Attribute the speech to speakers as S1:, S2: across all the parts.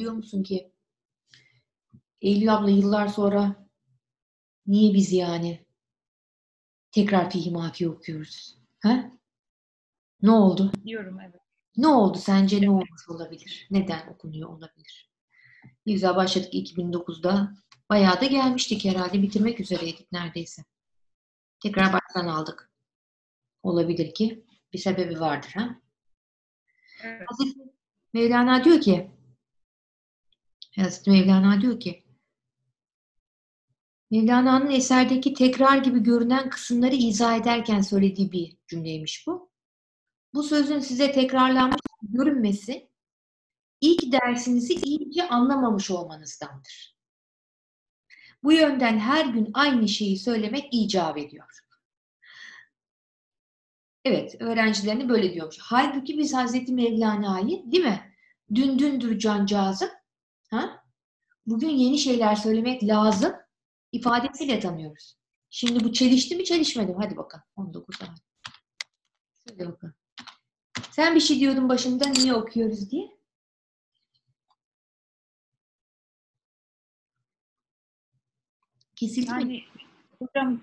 S1: diyor musun ki Eylül abla yıllar sonra niye biz yani tekrar fihi mafi okuyoruz? Ha? Ne oldu?
S2: Diyorum evet.
S1: Ne oldu sence ne olmuş olabilir? Neden okunuyor olabilir? Ne güzel başladık 2009'da. Bayağı da gelmiştik herhalde. Bitirmek üzereydik neredeyse. Tekrar baştan aldık. Olabilir ki bir sebebi vardır. Ha?
S2: evet.
S1: Hazreti Mevlana diyor ki Hazreti Mevlana diyor ki Mevlana'nın eserdeki tekrar gibi görünen kısımları izah ederken söylediği bir cümleymiş bu. Bu sözün size tekrarlanmış görünmesi ilk dersinizi iyice anlamamış olmanızdandır. Bu yönden her gün aynı şeyi söylemek icap ediyor. Evet, öğrencilerine böyle diyormuş. Halbuki biz Hazreti Mevlana'yı değil mi? Dün dündür cancağızı. Ha? Bugün yeni şeyler söylemek lazım. ifadesiyle tanıyoruz. Şimdi bu çelişti mi çelişmedi mi? Hadi bakalım. 19 ay. Söyle bakalım. Sen bir şey diyordun başında niye okuyoruz diye. Kesildi mi?
S2: Yani hocam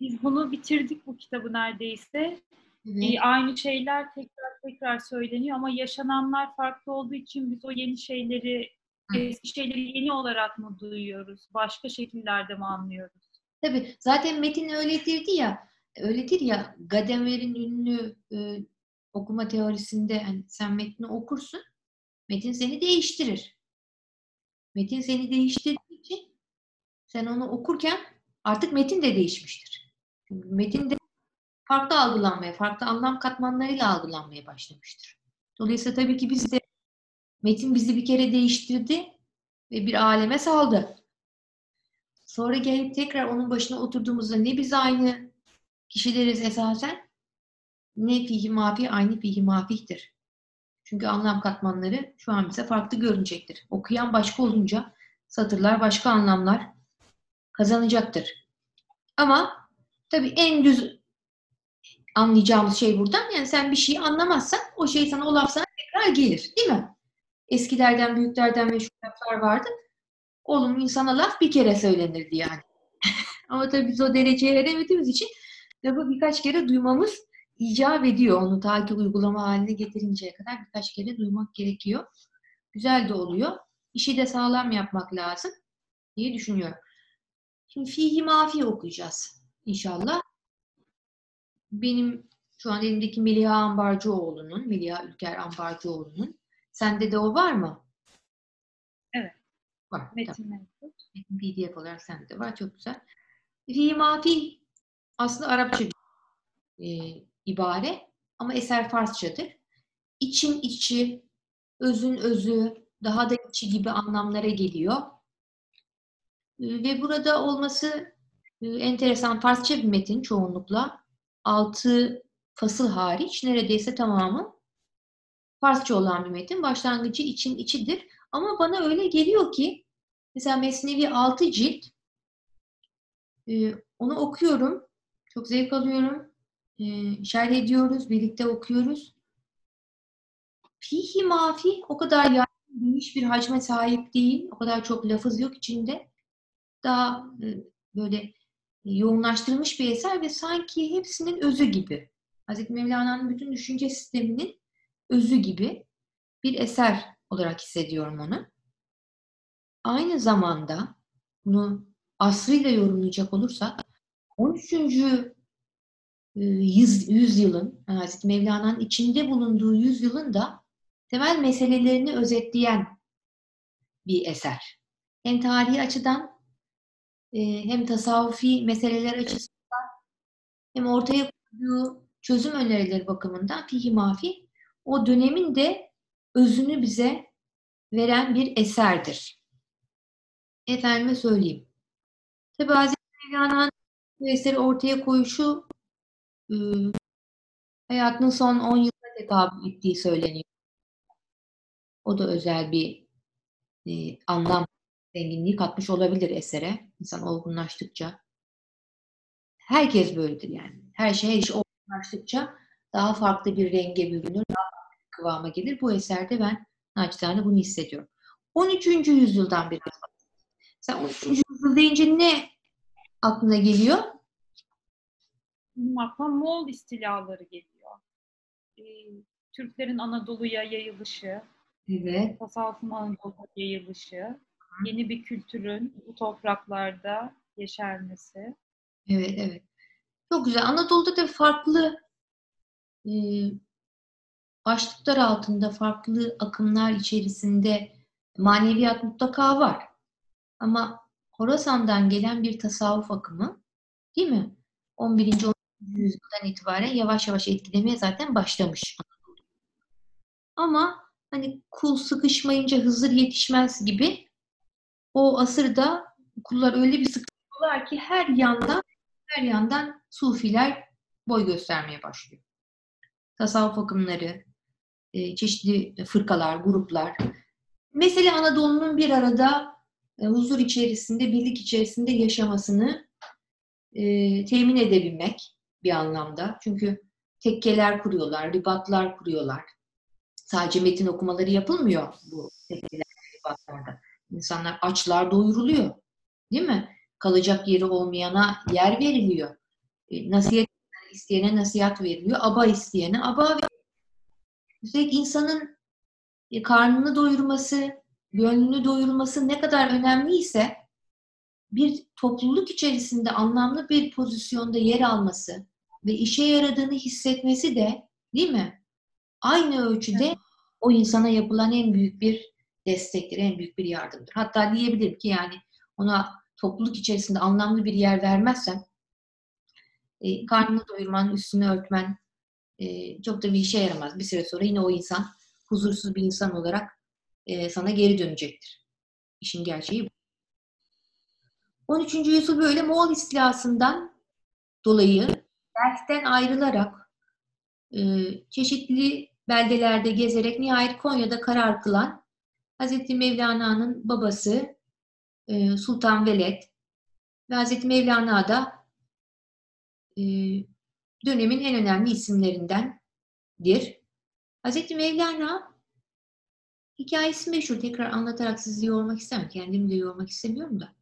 S2: biz bunu bitirdik bu kitabı neredeyse.
S1: Evet.
S2: Ee, aynı şeyler tekrar tekrar söyleniyor ama yaşananlar farklı olduğu için biz o yeni şeyleri. Eski şeyleri yeni olarak mı duyuyoruz? Başka şekillerde mi anlıyoruz?
S1: Tabii zaten metin öyledir ya, öyledir ya Gadamer'in ünlü e, okuma teorisinde hani sen metni okursun, metin seni değiştirir. Metin seni değiştirdiği için sen onu okurken artık metin de değişmiştir. Çünkü metin de farklı algılanmaya, farklı anlam katmanlarıyla algılanmaya başlamıştır. Dolayısıyla tabii ki biz de metin bizi bir kere değiştirdi ve bir aleme saldı. Sonra gelip tekrar onun başına oturduğumuzda ne biz aynı kişileriz esasen ne fihi mafi aynı fihi mafihtir. Çünkü anlam katmanları şu an bize farklı görünecektir. Okuyan başka olunca satırlar başka anlamlar kazanacaktır. Ama tabii en düz anlayacağımız şey buradan yani sen bir şeyi anlamazsan o şey sana o laf sana tekrar gelir değil mi? Eskilerden büyüklerden meşhur laflar vardı. Oğlum insana laf bir kere söylenirdi yani. Ama tabii biz o dereceye eremediğimiz için lafı birkaç kere duymamız icap ediyor. Onu ta ki uygulama haline getirinceye kadar birkaç kere duymak gerekiyor. Güzel de oluyor. İşi de sağlam yapmak lazım diye düşünüyorum. Şimdi fihi mafi okuyacağız inşallah. Benim şu an elimdeki Meliha Ambarcıoğlu'nun, Meliha Ülker Ambarcıoğlu'nun. Sende de o var mı?
S2: Evet.
S1: Var. Tamam.
S2: Metin mevcut.
S1: Metin PDF olarak sende de var. Çok güzel. Fihi mafi aslında Arapça bir e, ibare ama eser Farsçadır. İçin içi, özün özü, daha da içi gibi anlamlara geliyor. E, Ve burada olması e, enteresan Farsça bir metin çoğunlukla. Altı fasıl hariç neredeyse tamamı Farsça olan bir metin. Başlangıcı için içidir. Ama bana öyle geliyor ki mesela Mesnevi 6 cilt e, onu okuyorum. Çok zevk alıyorum. E, şerh ediyoruz. Birlikte okuyoruz. Fihi mafi o kadar yaygın, bir hacme sahip değil. O kadar çok lafız yok içinde. Daha e, böyle yoğunlaştırılmış bir eser ve sanki hepsinin özü gibi. Hazreti Mevlana'nın bütün düşünce sisteminin özü gibi bir eser olarak hissediyorum onu. Aynı zamanda bunu asrıyla yorumlayacak olursak 13. e, yüz- yüzyılın Hazreti Mevlana'nın içinde bulunduğu yüzyılın da temel meselelerini özetleyen bir eser. Hem tarihi açıdan e, hem tasavvufi meseleler açısından hem ortaya koyduğu çözüm önerileri bakımından fihi mafi o dönemin de özünü bize veren bir eserdir. Efendime söyleyeyim. Tabi Hazreti Mevlana'nın bu eseri ortaya koyuşu e, hayatının son 10 yılına tekabül ettiği söyleniyor. O da özel bir e, anlam zenginliği katmış olabilir esere. İnsan olgunlaştıkça. Herkes böyledir yani. Her şey her iş olgunlaştıkça daha farklı bir renge bürünür, daha farklı bir kıvama gelir. Bu eserde ben naçizane bunu hissediyorum. 13. yüzyıldan biraz bahsedelim. Sen 13. yüzyıl deyince ne aklına geliyor?
S2: Benim aklıma Moğol istilaları geliyor. Ee, Türklerin Anadolu'ya yayılışı,
S1: Evet.
S2: tasavvufun Anadolu'ya yayılışı, yeni bir kültürün bu topraklarda yeşermesi.
S1: Evet, evet. Çok güzel. Anadolu'da da farklı e, başlıklar altında farklı akımlar içerisinde maneviyat mutlaka var. Ama Horasan'dan gelen bir tasavvuf akımı değil mi? 11. 12. yüzyıldan itibaren yavaş yavaş etkilemeye zaten başlamış. Ama hani kul sıkışmayınca Hızır yetişmez gibi o asırda kullar öyle bir sıkışıyorlar ki her yandan her yandan sufiler boy göstermeye başlıyor. Tasavvuf akımları, e, çeşitli fırkalar, gruplar. Mesela Anadolu'nun bir arada e, huzur içerisinde, birlik içerisinde yaşamasını e, temin edebilmek bir anlamda. Çünkü tekkeler kuruyorlar, ribatlar kuruyorlar. Sadece metin okumaları yapılmıyor bu tekkeler, ribatlarda. İnsanlar açlar doyuruluyor. Değil mi? Kalacak yeri olmayana yer veriliyor. E, nasihat isteyene nasihat veriliyor. Aba isteyene aba. Üstelik insanın e, karnını doyurması, gönlünü doyurması ne kadar önemliyse bir topluluk içerisinde anlamlı bir pozisyonda yer alması ve işe yaradığını hissetmesi de değil mi? Aynı ölçüde evet. o insana yapılan en büyük bir destektir, en büyük bir yardımdır. Hatta diyebilirim ki yani ona topluluk içerisinde anlamlı bir yer vermezsen e, karnını doyurman, üstünü örtmen e, çok da bir işe yaramaz. Bir süre sonra yine o insan huzursuz bir insan olarak e, sana geri dönecektir. İşin gerçeği bu. 13. yüzyıl böyle Moğol istilasından dolayı dersten ayrılarak e, çeşitli beldelerde gezerek nihayet Konya'da karar kılan Hz. Mevlana'nın babası e, Sultan Veled ve Hz. Mevlana da e, dönemin en önemli isimlerindendir. Hz. Mevlana hikayesi meşhur. Tekrar anlatarak sizi yormak istemem. Kendimi de yormak istemiyorum da.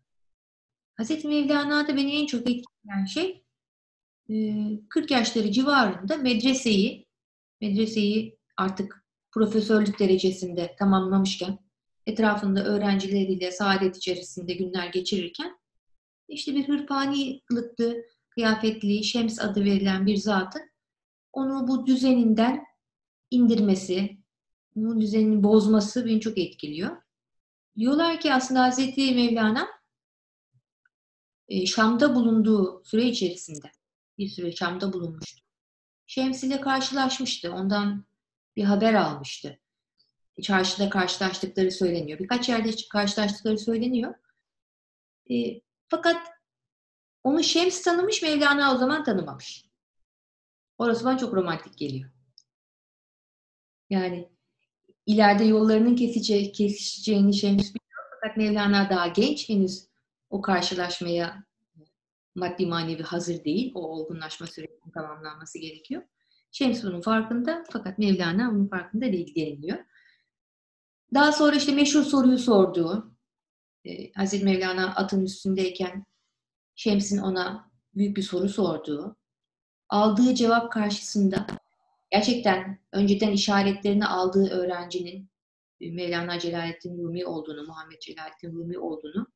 S1: Hz. Mevlana'da beni en çok etkileyen şey 40 yaşları civarında medreseyi medreseyi artık profesörlük derecesinde tamamlamışken etrafında öğrencileriyle saadet içerisinde günler geçirirken işte bir hırpani kılıklı, kıyafetli, Şems adı verilen bir zatın onu bu düzeninden indirmesi, bu düzenini bozması beni çok etkiliyor. Diyorlar ki aslında Hazreti Mevlana Şam'da bulunduğu süre içerisinde bir süre Şam'da bulunmuştu. Şems ile karşılaşmıştı. Ondan bir haber almıştı. Çarşıda karşılaştıkları söyleniyor. Birkaç yerde karşılaştıkları söyleniyor. E, fakat onu Şems tanımış, Mevlana o zaman tanımamış. Orası bana çok romantik geliyor. Yani ileride yollarının keseceği, kesişeceğini Şems biliyor. Fakat Mevlana daha genç. Henüz o karşılaşmaya maddi manevi hazır değil. O olgunlaşma sürecinin tamamlanması gerekiyor. Şems bunun farkında fakat Mevlana bunun farkında değil deniliyor. Daha sonra işte meşhur soruyu sorduğu, e, Hazreti Mevlana atın üstündeyken Şems'in ona büyük bir soru sorduğu, aldığı cevap karşısında gerçekten önceden işaretlerini aldığı öğrencinin Mevlana Celaleddin Rumi olduğunu, Muhammed Celaleddin Rumi olduğunu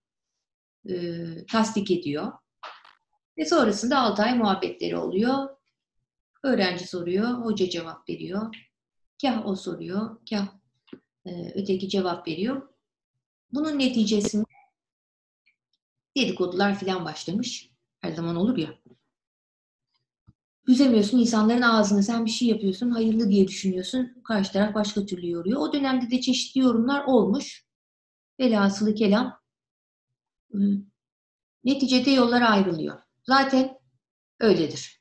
S1: e, tasdik ediyor. Ve sonrasında 6 ay muhabbetleri oluyor. Öğrenci soruyor, hoca cevap veriyor. Kah o soruyor, kah e, öteki cevap veriyor. Bunun neticesinde dedikodular filan başlamış. Her zaman olur ya. Üzemiyorsun insanların ağzını. Sen bir şey yapıyorsun, hayırlı diye düşünüyorsun. Karşı taraf başka türlü yoruyor. O dönemde de çeşitli yorumlar olmuş. Velhasılı kelam ıı, neticede yollar ayrılıyor. Zaten öyledir.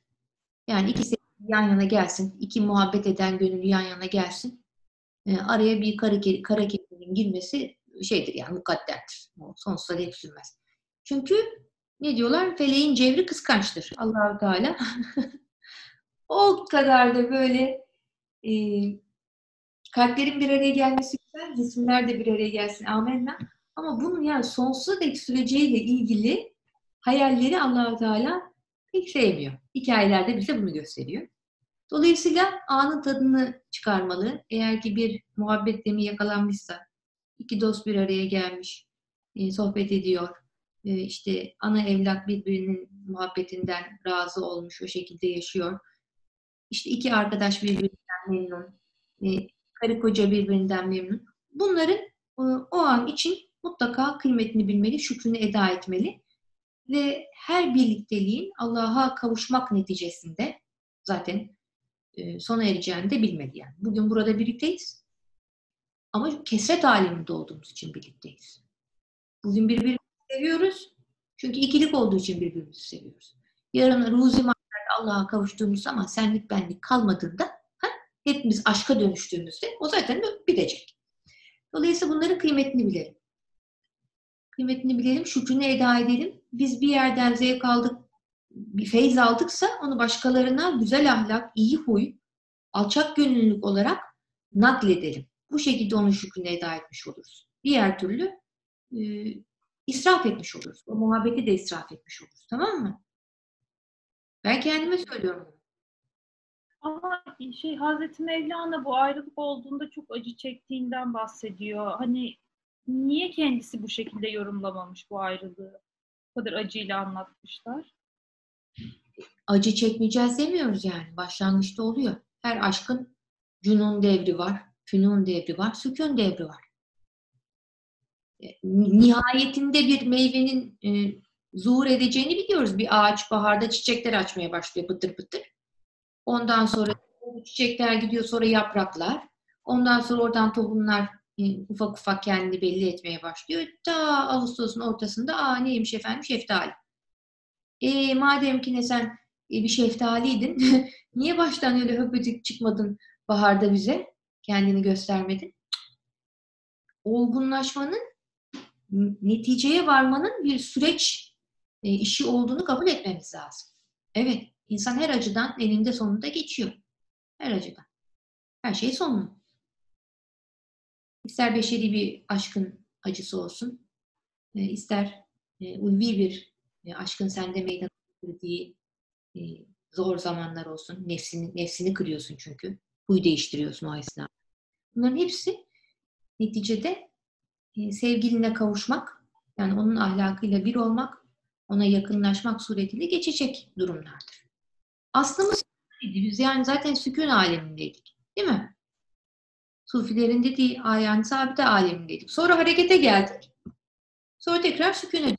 S1: Yani ikisi yan yana gelsin, iki muhabbet eden gönül yan yana gelsin. E, araya bir kara, kara girmesi şeydir yani mukadderdir. O sonsuza dek sürmez. Çünkü ne diyorlar? Feleğin cevri kıskançtır. Allahu Teala o kadar da böyle e, kalplerin bir araya gelmesi güzel, cisimler de bir araya gelsin. Amenna. Ama bunun yani sonsuza dek süreceğiyle ilgili hayalleri allah Teala pek sevmiyor. Hikayelerde bize bunu gösteriyor. Dolayısıyla anın tadını çıkarmalı. Eğer ki bir muhabbet demi yakalanmışsa, iki dost bir araya gelmiş, e, sohbet ediyor, işte ana evlat birbirinin muhabbetinden razı olmuş, o şekilde yaşıyor. İşte iki arkadaş birbirinden memnun, e, karı koca birbirinden memnun. Bunların e, o an için mutlaka kıymetini bilmeli, şükrünü eda etmeli ve her birlikteliğin Allah'a kavuşmak neticesinde zaten e, sona ereceğini de bilmeli yani. Bugün burada birlikteyiz. Ama kesret aleminde olduğumuz için birlikteyiz. Bugün birbirimizi seviyoruz. Çünkü ikilik olduğu için birbirimizi seviyoruz. Yarın ruzi Allah'a kavuştuğumuz zaman senlik benlik kalmadığında ha, hepimiz aşka dönüştüğümüzde o zaten bitecek. Dolayısıyla bunların kıymetini bilelim. Kıymetini bilelim, şükrünü eda edelim. Biz bir yerden zevk aldık, bir feyz aldıksa onu başkalarına güzel ahlak, iyi huy, alçak gönüllülük olarak nakledelim. Bu şekilde onun şükrünü eda etmiş oluruz. Diğer türlü israf etmiş oluruz. O muhabbeti de israf etmiş oluruz. Tamam mı? Ben kendime söylüyorum bunu.
S2: Ama şey Hazreti Mevlana bu ayrılık olduğunda çok acı çektiğinden bahsediyor. Hani niye kendisi bu şekilde yorumlamamış bu ayrılığı? Bu kadar acıyla anlatmışlar.
S1: Acı çekmeyeceğiz demiyoruz yani. Başlangıçta oluyor. Her aşkın cunun devri var, fünun devri var, sükun devri var. E, nihayetinde bir meyvenin e, zuhur edeceğini biliyoruz. Bir ağaç baharda çiçekler açmaya başlıyor pıtır pıtır. Ondan sonra çiçekler gidiyor sonra yapraklar. Ondan sonra oradan tohumlar e, ufak ufak kendini belli etmeye başlıyor. Ta Ağustos'un ortasında aa neymiş efendim şeftali. E, madem ki ne sen e, bir şeftaliydin niye baştan öyle höpötük çıkmadın baharda bize? Kendini göstermedin. Olgunlaşmanın neticeye varmanın bir süreç e, işi olduğunu kabul etmemiz lazım. Evet, insan her acıdan elinde sonunda geçiyor. Her acıdan. Her şey sonlu. İster beşeri bir aşkın acısı olsun, e, ister e, ulvi bir e, aşkın sende meydana getirdiği e, zor zamanlar olsun. Nefsini, nefsini kırıyorsun çünkü. Huy değiştiriyorsun o esnada. Bunların hepsi neticede sevgiline kavuşmak, yani onun ahlakıyla bir olmak, ona yakınlaşmak suretiyle geçecek durumlardır. Aslımız biz yani zaten sükun alemindeydik. Değil mi? Sufilerin dediği yani sabite alemindeydik. Sonra harekete geldik. Sonra tekrar sükune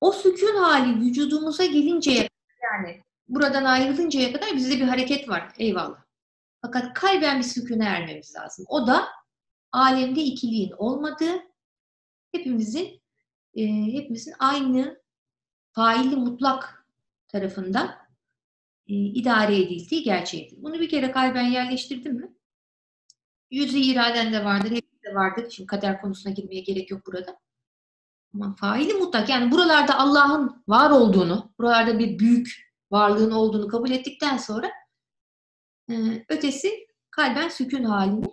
S1: o sükun hali vücudumuza gelinceye yani buradan ayrılıncaya kadar bizde bir hareket var. Eyvallah. Fakat kalben bir sükune ermemiz lazım. O da alemde ikiliğin olmadığı, hepimizin e, hepimizin aynı faili mutlak tarafından e, idare edildiği gerçeğidir. Bunu bir kere kalben yerleştirdim mi? Yüzü iraden de vardır, hepsi de vardır. Şimdi kader konusuna girmeye gerek yok burada. Ama faili mutlak yani buralarda Allah'ın var olduğunu, buralarda bir büyük varlığın olduğunu kabul ettikten sonra e, ötesi kalben sükun halini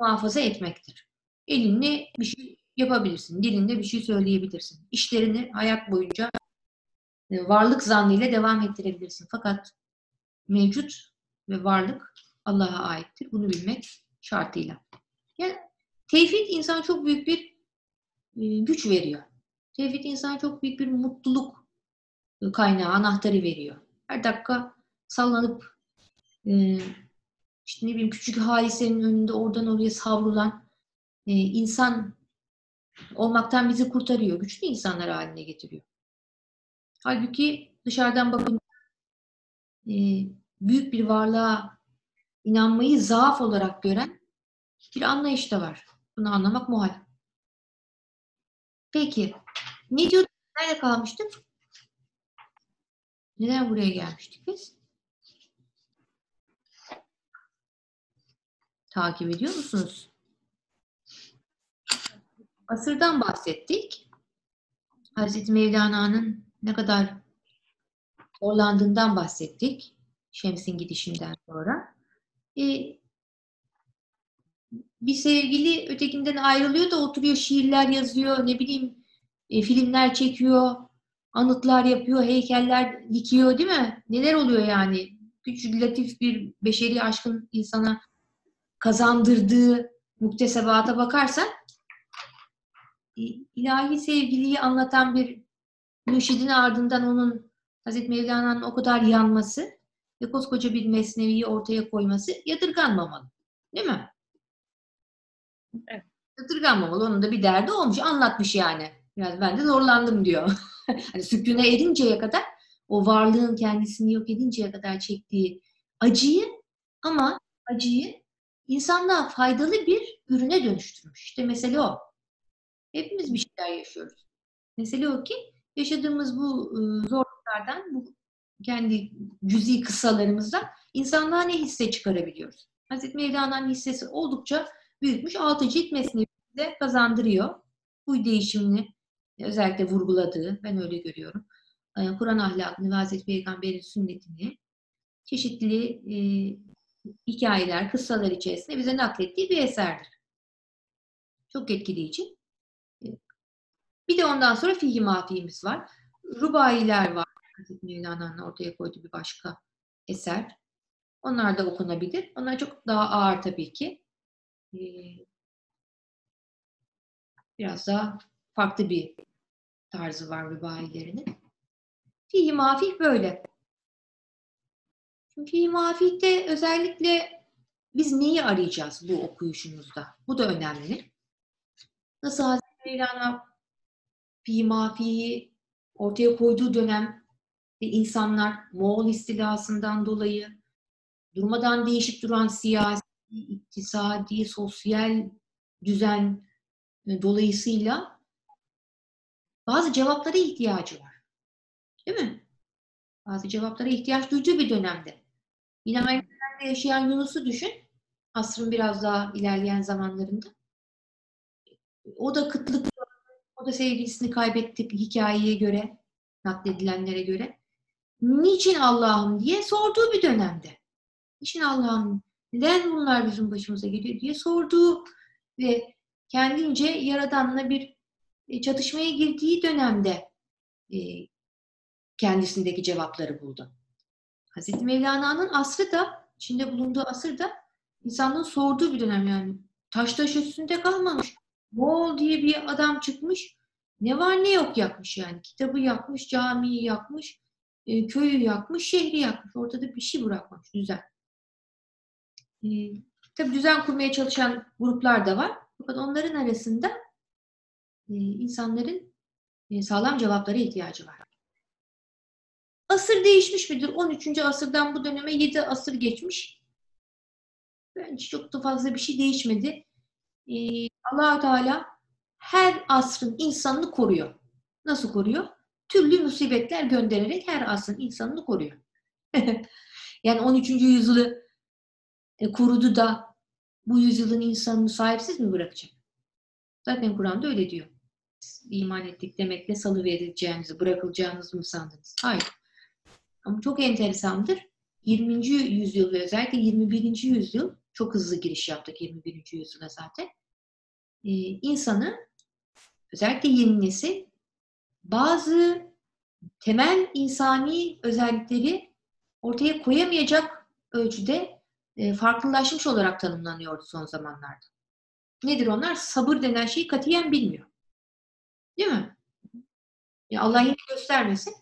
S1: muhafaza etmektir. Elinle bir şey yapabilirsin, dilinle bir şey söyleyebilirsin. İşlerini hayat boyunca e, varlık zannıyla devam ettirebilirsin. Fakat mevcut ve varlık Allah'a aittir. Bunu bilmek şartıyla. Yani tevhid insan çok büyük bir e, güç veriyor. Tevhid insan çok büyük bir mutluluk kaynağı, anahtarı veriyor. Her dakika sallanıp e, işte ne bileyim küçük halisenin önünde oradan oraya savrulan e, insan olmaktan bizi kurtarıyor. Güçlü insanlar haline getiriyor. Halbuki dışarıdan bakın e, büyük bir varlığa inanmayı zaaf olarak gören bir anlayış da var. Bunu anlamak muhal. Peki. Ne diyorduk? Nerede kalmıştık? Neden buraya gelmiştik biz? Takip ediyor musunuz? Asırdan bahsettik. Hazreti Mevlana'nın ne kadar zorlandığından bahsettik. Şems'in gidişinden sonra. e, bir sevgili ötekinden ayrılıyor da oturuyor şiirler yazıyor, ne bileyim e, filmler çekiyor, anıtlar yapıyor, heykeller dikiyor değil mi? Neler oluyor yani? Küçük latif bir beşeri aşkın insana kazandırdığı muktesebata bakarsan ilahi sevgiliyi anlatan bir mürşidin ardından onun Hazreti Mevlana'nın o kadar yanması ve koskoca bir mesneviyi ortaya koyması yadırganmamalı. Değil mi?
S2: Evet.
S1: Yadırganmamalı. Onun da bir derdi olmuş. Anlatmış yani. Biraz ben de zorlandım diyor. hani sükûne erinceye kadar o varlığın kendisini yok edinceye kadar çektiği acıyı ama acıyı insanlığa faydalı bir ürüne dönüştürmüş. İşte mesele o. Hepimiz bir şeyler yaşıyoruz. Mesele o ki yaşadığımız bu zorluklardan, bu kendi cüzi kıssalarımızdan insanlığa ne hisse çıkarabiliyoruz? Hazreti Mevlana'nın hissesi oldukça büyükmüş. Altı cilt mesnevi de kazandırıyor. Bu değişimini özellikle vurguladığı, ben öyle görüyorum. Kur'an ahlakını ve Hazreti Peygamber'in sünnetini çeşitli e, hikayeler, kıssalar içerisinde bize naklettiği bir eserdir. Çok etkileyici. Bir de ondan sonra fihi mafiyimiz var. Rubayiler var. Hazreti Mevlana'nın ortaya koyduğu bir başka eser. Onlar da okunabilir. Onlar çok daha ağır tabii ki. Ee, biraz daha farklı bir tarzı var rubayilerinin. Fihi mafih böyle. Çünkü fihi mafihte özellikle biz neyi arayacağız bu okuyuşumuzda? Bu da önemli. Nasıl Hazreti Mevlana fi mafiyi ortaya koyduğu dönem ve insanlar Moğol istilasından dolayı durmadan değişip duran siyasi, iktisadi, sosyal düzen e, dolayısıyla bazı cevaplara ihtiyacı var. Değil mi? Bazı cevaplara ihtiyaç duyduğu bir dönemde. Yine dönemde yaşayan Yunus'u düşün. Asrın biraz daha ilerleyen zamanlarında. O da kıtlık o da sevgilisini kaybetti hikayeye göre, nakledilenlere göre. Niçin Allah'ım diye sorduğu bir dönemde. Niçin Allah'ım, neden bunlar bizim başımıza geliyor diye sorduğu ve kendince Yaradan'la bir e, çatışmaya girdiği dönemde e, kendisindeki cevapları buldu. Hazreti Mevlana'nın asrı da, içinde bulunduğu asır da insanlığın sorduğu bir dönem yani. Taş taş üstünde kalmamış. Moğol diye bir adam çıkmış. Ne var ne yok yakmış yani. Kitabı yakmış, camiyi yakmış, e, köyü yakmış, şehri yakmış. Ortada bir şey bırakmamış. Düzen. E, tabii düzen kurmaya çalışan gruplar da var. Fakat onların arasında e, insanların e, sağlam cevaplara ihtiyacı var. Asır değişmiş midir? 13. asırdan bu döneme 7 asır geçmiş. Bence çok da fazla bir şey değişmedi e, allah Teala her asrın insanını koruyor. Nasıl koruyor? Türlü musibetler göndererek her asrın insanını koruyor. yani 13. yüzyılı e, korudu da bu yüzyılın insanını sahipsiz mi bırakacak? Zaten Kur'an'da öyle diyor. İman ettik demekle salı verileceğinizi, bırakılacağınızı mı sandınız? Hayır. Ama çok enteresandır. 20. yüzyıl ve özellikle 21. yüzyıl çok hızlı giriş yaptık 21. yüzyıla zaten. Ee, insanı özellikle yeni nesil bazı temel insani özellikleri ortaya koyamayacak ölçüde e, farklılaşmış olarak tanımlanıyordu son zamanlarda. Nedir onlar? Sabır denen şeyi katiyen bilmiyor. Değil mi? Ya Allah yine göstermesin.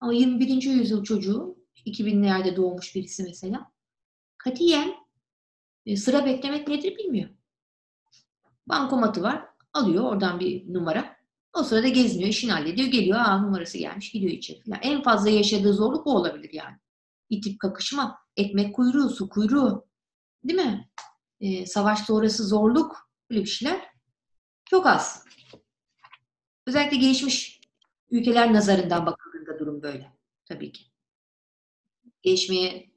S1: Ama 21. yüzyıl çocuğu, 2000'lerde doğmuş birisi mesela, katiyen e, sıra beklemek nedir bilmiyor. Bankomatı var. Alıyor oradan bir numara. O sırada geziniyor, işini hallediyor. Geliyor, aa numarası gelmiş, gidiyor içeri. Yani en fazla yaşadığı zorluk o olabilir yani. İtip kakışma, ekmek kuyruğu, su kuyruğu. Değil mi? Ee, savaş sonrası zorluk, böyle bir şeyler çok az. Özellikle gelişmiş ülkeler nazarından bakıldığında durum böyle. Tabii ki. Gelişmeye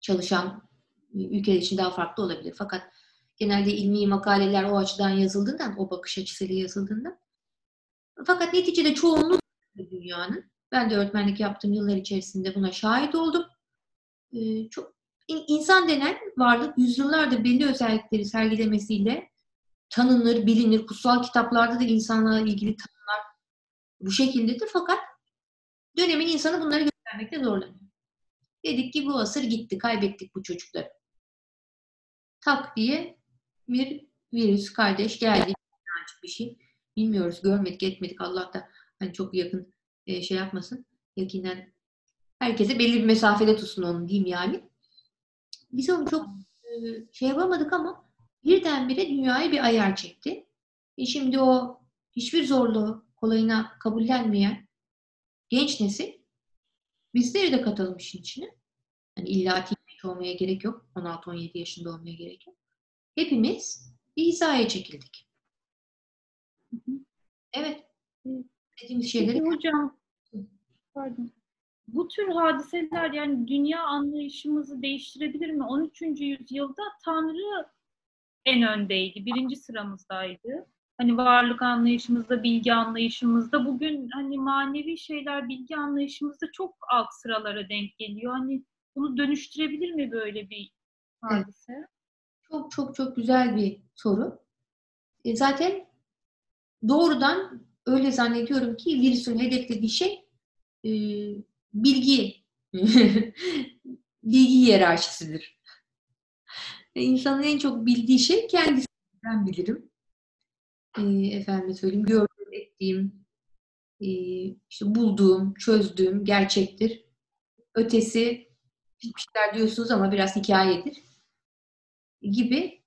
S1: çalışan ülkeler için daha farklı olabilir. Fakat genelde ilmi makaleler o açıdan yazıldığından, o bakış açısıyla yazıldığından. Fakat neticede çoğunluk dünyanın, ben de öğretmenlik yaptığım yıllar içerisinde buna şahit oldum. Ee, çok insan denen varlık yüzyıllardır belli özellikleri sergilemesiyle tanınır, bilinir. Kutsal kitaplarda da insanlarla ilgili tanımlar bu şekildedir. Fakat dönemin insanı bunları göstermekte zorlanıyor. Dedik ki bu asır gitti, kaybettik bu çocukları. Tak diye bir virüs kardeş geldi. Bir şey. Bilmiyoruz, görmedik, etmedik. Allah da hani çok yakın e, şey yapmasın. Yakinen herkese belli bir mesafede tutsun onu diyeyim yani. Biz onu çok e, şey yapamadık ama birdenbire dünyayı bir ayar çekti. E şimdi o hiçbir zorluğu kolayına kabullenmeyen genç nesil bizleri de katalım işin içine. Hani illa teenage olmaya gerek yok. 16-17 yaşında olmaya gerek yok. Hepimiz bir hizaya çekildik. Evet. Dediğimiz şeyleri...
S2: Peki hocam, pardon. Bu tür hadiseler yani dünya anlayışımızı değiştirebilir mi? 13. yüzyılda Tanrı en öndeydi, birinci sıramızdaydı. Hani varlık anlayışımızda, bilgi anlayışımızda bugün hani manevi şeyler bilgi anlayışımızda çok alt sıralara denk geliyor. Hani bunu dönüştürebilir mi böyle bir hadise? Evet.
S1: Çok çok çok güzel bir soru. E zaten doğrudan öyle zannediyorum ki virüsün hedeflediği şey e, bilgi bilgi hiyerarşisidir. İnsanın en çok bildiği şey kendisi. Ben bilirim. E, efendim söyleyeyim, gördüğüm, ettiğim, e, işte bulduğum, çözdüğüm gerçektir. Ötesi hiçbir şeyler diyorsunuz ama biraz hikayedir. Gibi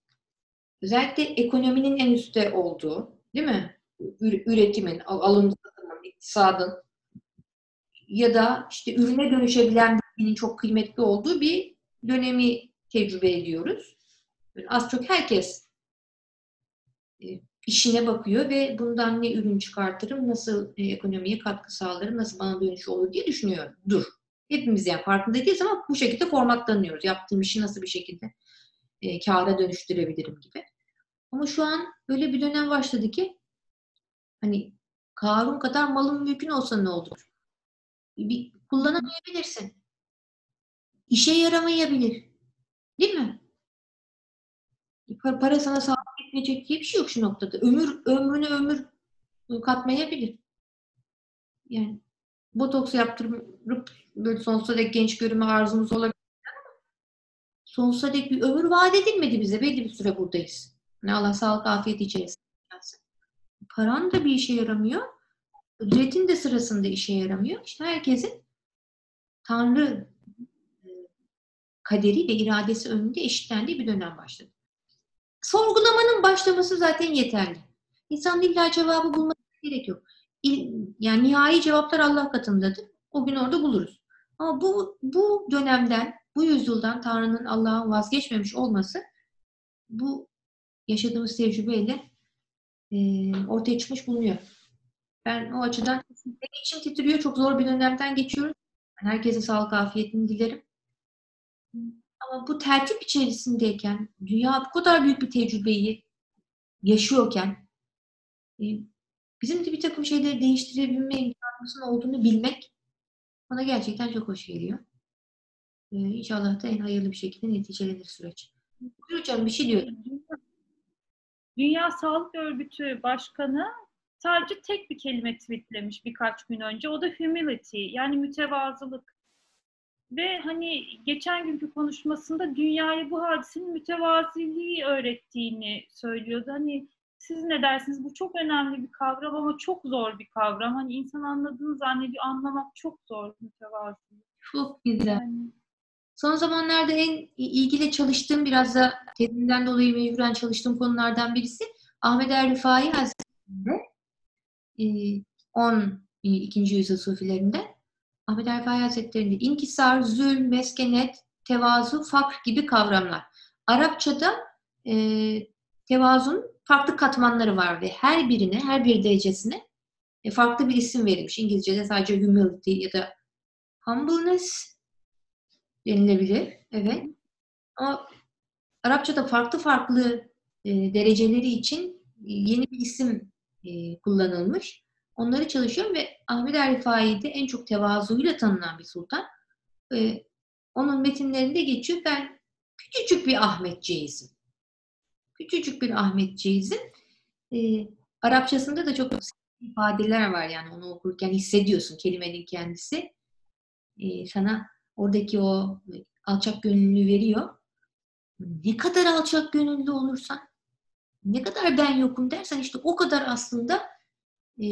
S1: özellikle ekonominin en üstte olduğu, değil mi? Üretimin, alım satımın, iktisadın ya da işte ürüne dönüşebilen bilginin çok kıymetli olduğu bir dönemi tecrübe ediyoruz. Az çok herkes işine bakıyor ve bundan ne ürün çıkartırım, nasıl e, ekonomiye katkı sağlarım, nasıl bana dönüş olur diye düşünüyorum. Dur. Hepimiz yani farkında değiliz ama bu şekilde formatlanıyoruz. Yaptığım işi nasıl bir şekilde e, kâra dönüştürebilirim gibi. Ama şu an öyle bir dönem başladı ki hani Karun kadar malın mümkün olsa ne olur? Bir, kullanamayabilirsin. İşe yaramayabilir. Değil mi? Para sana sağlık etmeyecek diye bir şey yok şu noktada. Ömür, ömrüne ömür katmayabilir. Yani botoks yaptırıp böyle sonsuza dek genç görünme arzumuz olabilir sonsuza dek bir ömür vaat edilmedi bize. Belli bir süre buradayız. Ne Allah sağlık, afiyet içeriz. Paran da bir işe yaramıyor. Ücretin de sırasında işe yaramıyor. İşte herkesin Tanrı e, kaderi ve iradesi önünde eşitlendiği bir dönem başladı. Sorgulamanın başlaması zaten yeterli. İnsan illa cevabı bulmak gerek yok. Yani nihai cevaplar Allah katındadır. O gün orada buluruz. Ama bu, bu dönemden, bu yüzyıldan Tanrı'nın Allah'ın vazgeçmemiş olması bu yaşadığımız tecrübeyle e, ortaya çıkmış bulunuyor. Ben o açıdan içim titriyor. Çok zor bir dönemden geçiyoruz. Herkese sağlık, afiyetini dilerim. Ama bu tertip içerisindeyken, dünya bu kadar büyük bir tecrübeyi yaşıyorken e, bizim de bir takım şeyleri değiştirebilme imkanımızın olduğunu bilmek bana gerçekten çok hoş geliyor. Ee, inşallah da en hayırlı bir şekilde neticelenir süreç. Buyur hocam bir şey diyordum.
S2: Dünya Sağlık Örgütü Başkanı sadece tek bir kelime tweetlemiş birkaç gün önce. O da humility yani mütevazılık. Ve hani geçen günkü konuşmasında dünyaya bu hadisenin mütevaziliği öğrettiğini söylüyordu. Hani siz ne dersiniz? Bu çok önemli bir kavram ama çok zor bir kavram. Hani insan anladığını zannediyor. Anlamak çok zor mütevazılık.
S1: Çok güzel. Yani. Son zamanlarda en ilgili çalıştığım biraz da tezimden dolayı mecburen çalıştığım konulardan birisi Ahmet Er Rifai Hazretleri'nde 12. yüzyıl sufilerinde Ahmet Er Rifai Hazretleri'nde inkisar, zulm, meskenet, tevazu, fakr gibi kavramlar. Arapçada e, tevazun farklı katmanları var ve her birine, her bir derecesine e, farklı bir isim verilmiş. İngilizce'de sadece humility ya da humbleness denilebilir. Evet. Ama Arapçada farklı farklı e, dereceleri için yeni bir isim e, kullanılmış. Onları çalışıyorum ve Ahmet Er Rifai'de en çok tevazuyla tanınan bir sultan. E, onun metinlerinde geçiyor. Ben küçücük bir Ahmet Ceyiz'im. Küçücük bir Ahmet Ceyiz'im. Ee, Arapçasında da çok ifadeler var yani onu okurken hissediyorsun kelimenin kendisi. Ee, sana oradaki o alçak gönüllü veriyor. Ne kadar alçak gönüllü olursan, ne kadar ben yokum dersen işte o kadar aslında e,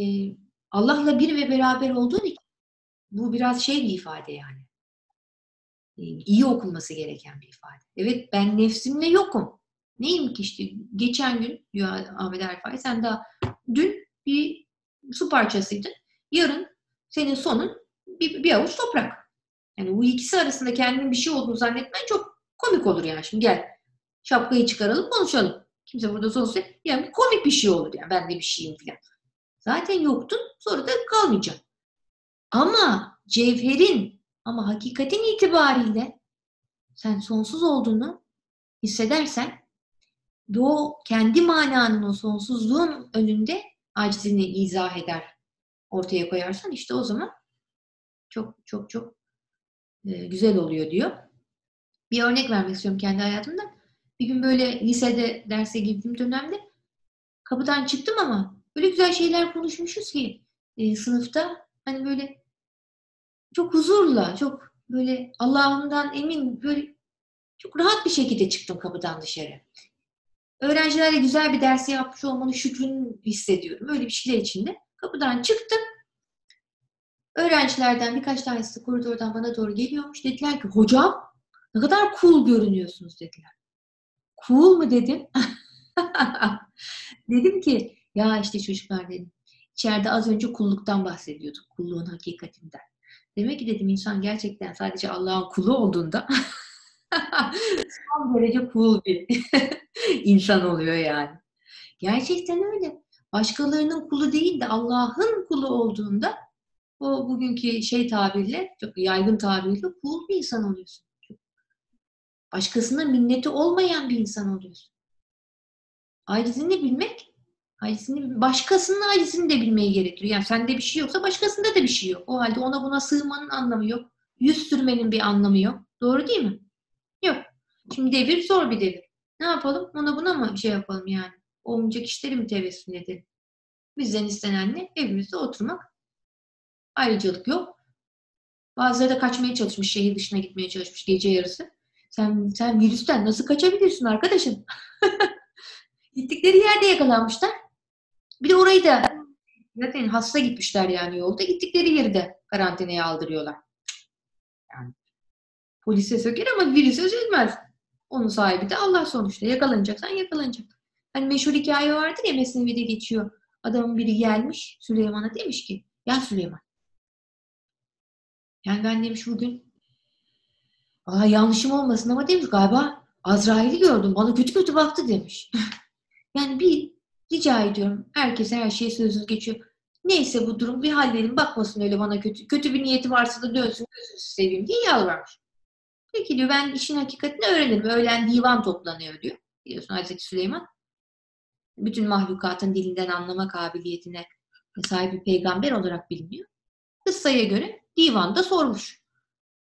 S1: Allah'la bir ve beraber olduğun için bu biraz şey bir ifade yani. E, iyi okunması gereken bir ifade. Evet ben nefsimle yokum. Neyim ki işte geçen gün diyor Ahmet Erfay sen daha dün bir su parçasıydın. Yarın senin sonun bir, bir avuç toprak. Yani bu ikisi arasında kendinin bir şey olduğunu zannetmen çok komik olur yani. Şimdi gel şapkayı çıkaralım konuşalım. Kimse burada sosyal yani komik bir şey olur yani ben de bir şeyim filan. Zaten yoktun sonra da kalmayacak. Ama cevherin ama hakikatin itibariyle sen sonsuz olduğunu hissedersen ve o kendi mananın o sonsuzluğun önünde acizini izah eder ortaya koyarsan işte o zaman çok çok çok e, güzel oluyor diyor. Bir örnek vermek istiyorum kendi hayatımdan. Bir gün böyle lisede derse girdiğim dönemde kapıdan çıktım ama öyle güzel şeyler konuşmuşuz ki e, sınıfta hani böyle çok huzurla, çok böyle Allah'ımdan emin böyle çok rahat bir şekilde çıktım kapıdan dışarı. Öğrencilerle güzel bir dersi yapmış olmanın şükrünü hissediyorum. Öyle bir şeyler içinde. Kapıdan çıktım. Öğrencilerden birkaç tanesi koridordan bana doğru geliyormuş. Dediler ki hocam ne kadar cool görünüyorsunuz dediler. Cool mu dedim. dedim ki ya işte çocuklar dedim. İçeride az önce kulluktan bahsediyorduk. Kulluğun hakikatinden. Demek ki dedim insan gerçekten sadece Allah'ın kulu olduğunda son derece cool bir insan oluyor yani. Gerçekten öyle. Başkalarının kulu değil de Allah'ın kulu olduğunda o bugünkü şey tabirle, çok yaygın tabirle cool bir insan oluyorsun. Başkasına minneti olmayan bir insan oluyorsun. Acizini bilmek, acizini, başkasının acizini de bilmeyi gerektiriyor. Yani sende bir şey yoksa başkasında da bir şey yok. O halde ona buna sığmanın anlamı yok. Yüz sürmenin bir anlamı yok. Doğru değil mi? Yok. Şimdi devir zor bir devir. Ne yapalım? Ona buna mı şey yapalım yani? Olmayacak işleri mi tevessül edelim? Bizden istenen ne? Evimizde oturmak. Ayrıcalık yok. Bazıları da kaçmaya çalışmış, şehir dışına gitmeye çalışmış gece yarısı. Sen, sen virüsten nasıl kaçabilirsin arkadaşım? Gittikleri yerde yakalanmışlar. Bir de orayı da zaten hasta gitmişler yani yolda. Gittikleri yeri de karantinaya aldırıyorlar. Yani polise söker ama virüse sökmez. Onun sahibi de Allah sonuçta. Yakalanacaksan yakalanacak. Hani meşhur hikaye vardır ya Mesnevi'de geçiyor. Adamın biri gelmiş Süleyman'a demiş ki ya Süleyman yani ben demiş bugün Aa, yanlışım olmasın ama demiş galiba Azrail'i gördüm. Bana kötü kötü baktı demiş. yani bir rica ediyorum. Herkese her şeye sözünüz geçiyor. Neyse bu durum bir hallerin bakmasın öyle bana kötü. Kötü bir niyeti varsa da dönsün gözünü seveyim diye yalvarmış. Peki diyor ben işin hakikatini öğrenirim. Öğlen divan toplanıyor diyor. Biliyorsun Hazreti Süleyman. Bütün mahlukatın dilinden anlama kabiliyetine sahip bir peygamber olarak biliniyor. Kıssaya göre divanda sormuş.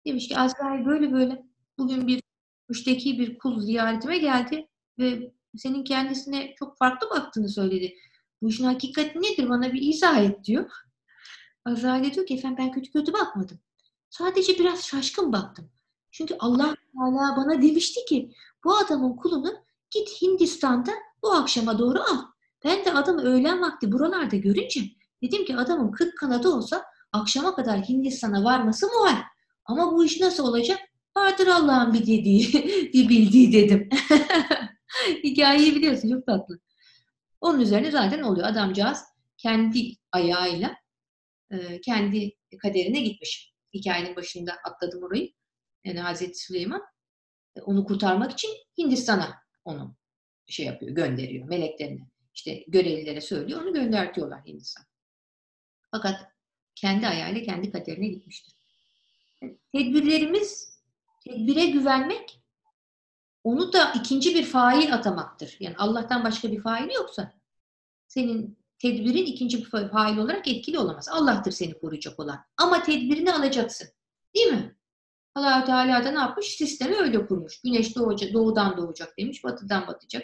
S1: Demiş ki Azrail böyle böyle bugün bir müşteki bir kul ziyaretime geldi ve senin kendisine çok farklı baktığını söyledi. Bu işin hakikati nedir? Bana bir izah et diyor. Azrail diyor ki efendim ben kötü kötü bakmadım. Sadece biraz şaşkın baktım. Çünkü Allah Teala bana demişti ki bu adamın kulunu git Hindistan'da bu akşama doğru al. Ben de adamı öğlen vakti buralarda görünce dedim ki adamın kırk kanadı olsa akşama kadar Hindistan'a varması muhal. Ama bu iş nasıl olacak? Vardır Allah'ın bir dediği, bir bildiği dedim. Hikayeyi biliyorsun çok tatlı. Onun üzerine zaten oluyor. Adamcağız kendi ayağıyla e, kendi kaderine gitmiş. Hikayenin başında atladım orayı. Yani Hazreti Süleyman e, onu kurtarmak için Hindistan'a onu şey yapıyor, gönderiyor meleklerine. İşte görevlilere söylüyor, onu göndertiyorlar Hindistan. Fakat kendi ayağıyla kendi kaderine gitmiştir. Tedbirlerimiz, tedbire güvenmek, onu da ikinci bir fail atamaktır. Yani Allah'tan başka bir fail yoksa senin tedbirin ikinci bir fail olarak etkili olamaz. Allah'tır seni koruyacak olan. Ama tedbirini alacaksın. Değil mi? allah Teala da ne yapmış? Sistemi öyle kurmuş. Güneş doğacak, doğudan doğacak demiş, batıdan batacak.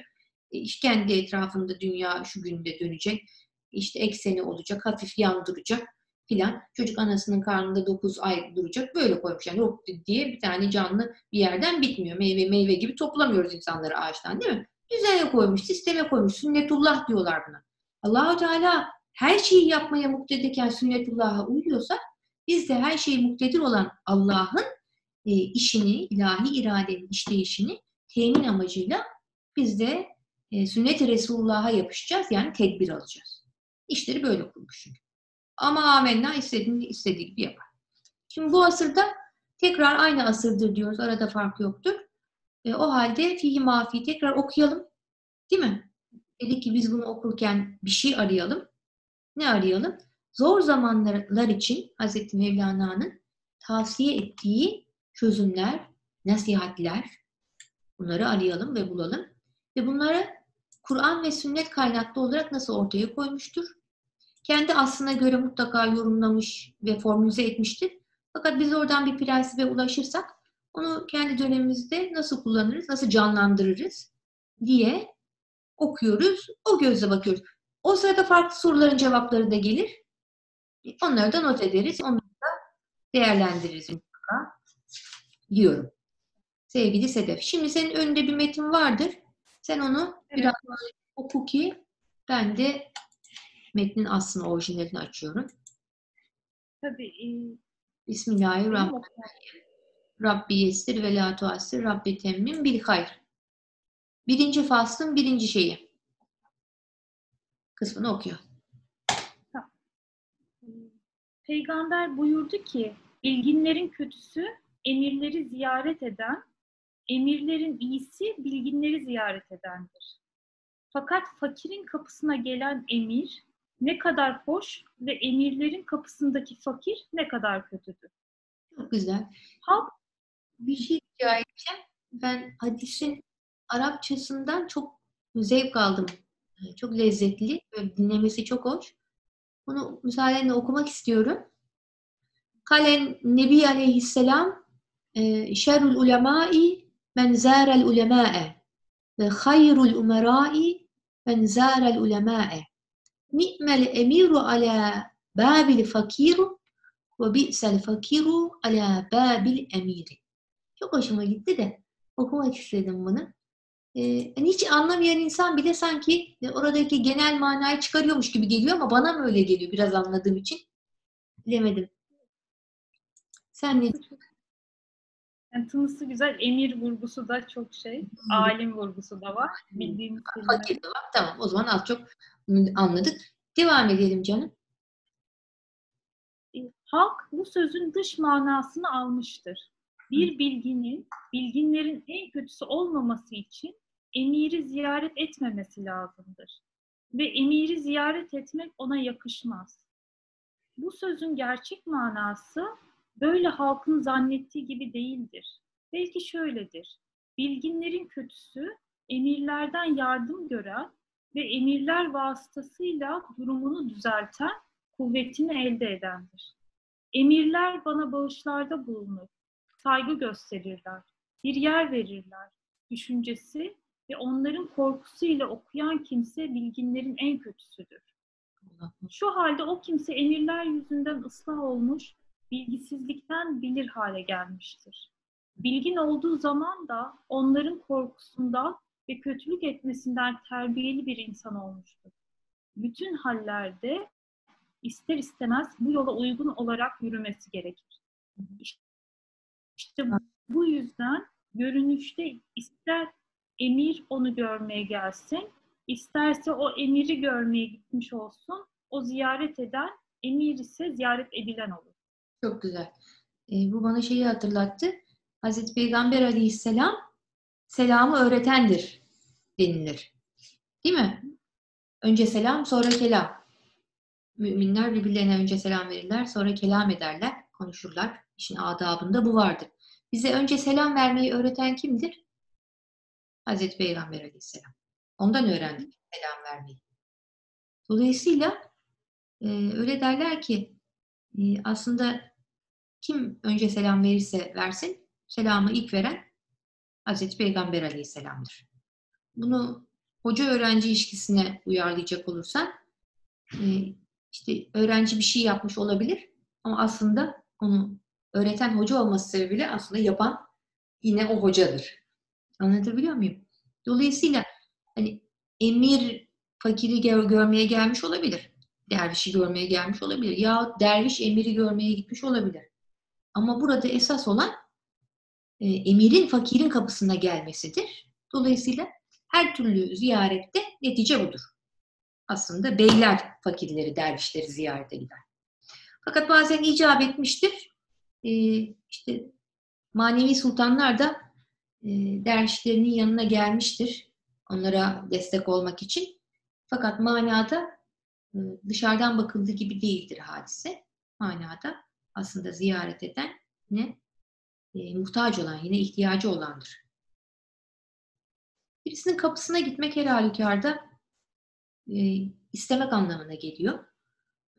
S1: E, işte kendi etrafında dünya şu günde dönecek. İşte ekseni olacak, hafif yandıracak filan. Çocuk anasının karnında 9 ay duracak. Böyle koymuş. Yani yok diye bir tane canlı bir yerden bitmiyor. Meyve meyve gibi toplamıyoruz insanları ağaçtan değil mi? Düzene koymuş, sisteme koymuş. Sünnetullah diyorlar buna. Allahu Teala her şeyi yapmaya muktedirken sünnetullah'a uyuyorsa biz de her şeyi muktedir olan Allah'ın e, işini, ilahi iradenin işleyişini temin amacıyla biz de e, sünnet-i Resulullah'a yapışacağız. Yani tedbir alacağız. İşleri böyle kurmuş çünkü. Ama amenna istediğini istediği gibi yapar. Şimdi bu asırda tekrar aynı asırdır diyoruz. Arada fark yoktur. E, o halde fihi mafi tekrar okuyalım. Değil mi? Dedik ki biz bunu okurken bir şey arayalım. Ne arayalım? Zor zamanlar için Hz. Mevlana'nın tavsiye ettiği çözümler, nasihatler bunları arayalım ve bulalım. Ve bunları Kur'an ve sünnet kaynaklı olarak nasıl ortaya koymuştur? Kendi aslına göre mutlaka yorumlamış ve formülize etmiştir. Fakat biz oradan bir prensibe ulaşırsak onu kendi dönemimizde nasıl kullanırız, nasıl canlandırırız diye okuyoruz, o gözle bakıyoruz. O sırada farklı soruların cevapları da gelir. Onları da not ederiz, onları da değerlendiririz mutlaka diyorum. Sevgili Sedef. Şimdi senin önünde bir metin vardır. Sen onu evet. biraz oku ki ben de metnin aslında orijinalini açıyorum.
S2: Tabii. E,
S1: Bismillahirrahmanirrahim. Rabbi yesir ve la tuassir Rabbi temmin bil hayr. Birinci faslın birinci şeyi. Kısmını okuyor.
S2: Peygamber buyurdu ki, bilginlerin kötüsü emirleri ziyaret eden, emirlerin iyisi bilginleri ziyaret edendir. Fakat fakirin kapısına gelen emir ne kadar hoş ve emirlerin kapısındaki fakir ne kadar kötüdür.
S1: Çok güzel. Halk bir şey rica edeceğim. Ben hadisin Arapçasından çok zevk aldım. Çok lezzetli. Böyle dinlemesi çok hoş. Bunu müsaadenle okumak istiyorum. Kalen Nebi Aleyhisselam e, şerrul ulemai men zârel ulemâe ve hayrul umerâi men zârel ulemâe ni'mel emiru ala babil fakiru ve bi'sel fakiru ala babil emiri. Çok hoşuma gitti de okumak istedim bunu. Ee, hiç anlamayan insan bile sanki oradaki genel manayı çıkarıyormuş gibi geliyor ama bana mı öyle geliyor biraz anladığım için? Bilemedim. Sen ne
S2: yani tınısı güzel, emir vurgusu da çok şey, hmm. alim vurgusu da var. Bildiğimiz
S1: Fakir de var. Tamam o zaman az çok anladık. Devam edelim canım.
S2: E, halk bu sözün dış manasını almıştır. Bir bilginin, bilginlerin en kötüsü olmaması için emiri ziyaret etmemesi lazımdır. Ve emiri ziyaret etmek ona yakışmaz. Bu sözün gerçek manası böyle halkın zannettiği gibi değildir. Belki şöyledir. Bilginlerin kötüsü emirlerden yardım gören ve emirler vasıtasıyla durumunu düzelten, kuvvetini elde edendir. Emirler bana bağışlarda bulunur, saygı gösterirler, bir yer verirler, düşüncesi ve onların korkusuyla okuyan kimse bilginlerin en kötüsüdür. Şu halde o kimse emirler yüzünden ıslah olmuş, bilgisizlikten bilir hale gelmiştir. Bilgin olduğu zaman da onların korkusundan ve kötülük etmesinden terbiyeli bir insan olmuştur. Bütün hallerde ister istemez bu yola uygun olarak yürümesi gerekir. İşte bu yüzden görünüşte ister emir onu görmeye gelsin, isterse o emiri görmeye gitmiş olsun, o ziyaret eden emir ise ziyaret edilen olur.
S1: Çok güzel. E, bu bana şeyi hatırlattı. Hazreti Peygamber Aleyhisselam selamı öğretendir denilir. Değil mi? Önce selam, sonra kelam. Müminler birbirlerine önce selam verirler, sonra kelam ederler, konuşurlar. İşin adabında bu vardır. Bize önce selam vermeyi öğreten kimdir? Hazreti Peygamber Aleyhisselam. Ondan öğrendik selam vermeyi. Dolayısıyla e, öyle derler ki e, aslında kim önce selam verirse versin, selamı ilk veren Hazreti Peygamber Aleyhisselam'dır. Bunu hoca öğrenci ilişkisine uyarlayacak olursan e, işte öğrenci bir şey yapmış olabilir ama aslında onu öğreten hoca olması sebebiyle aslında yapan yine o hocadır. Anlatabiliyor muyum? Dolayısıyla hani emir fakiri gör, görmeye gelmiş olabilir. Dervişi görmeye gelmiş olabilir. Ya derviş emiri görmeye gitmiş olabilir. Ama burada esas olan e, emirin fakirin kapısına gelmesidir. Dolayısıyla her türlü ziyarette netice budur. Aslında beyler fakirleri, dervişleri ziyarete gider. Fakat bazen icap etmiştir. E, işte manevi sultanlar da e, dervişlerinin yanına gelmiştir. Onlara destek olmak için. Fakat manada dışarıdan bakıldığı gibi değildir hadise. Manada aslında ziyaret eden ne? E, muhtaç olan, yine ihtiyacı olandır. Birisinin kapısına gitmek her halükarda e, istemek anlamına geliyor.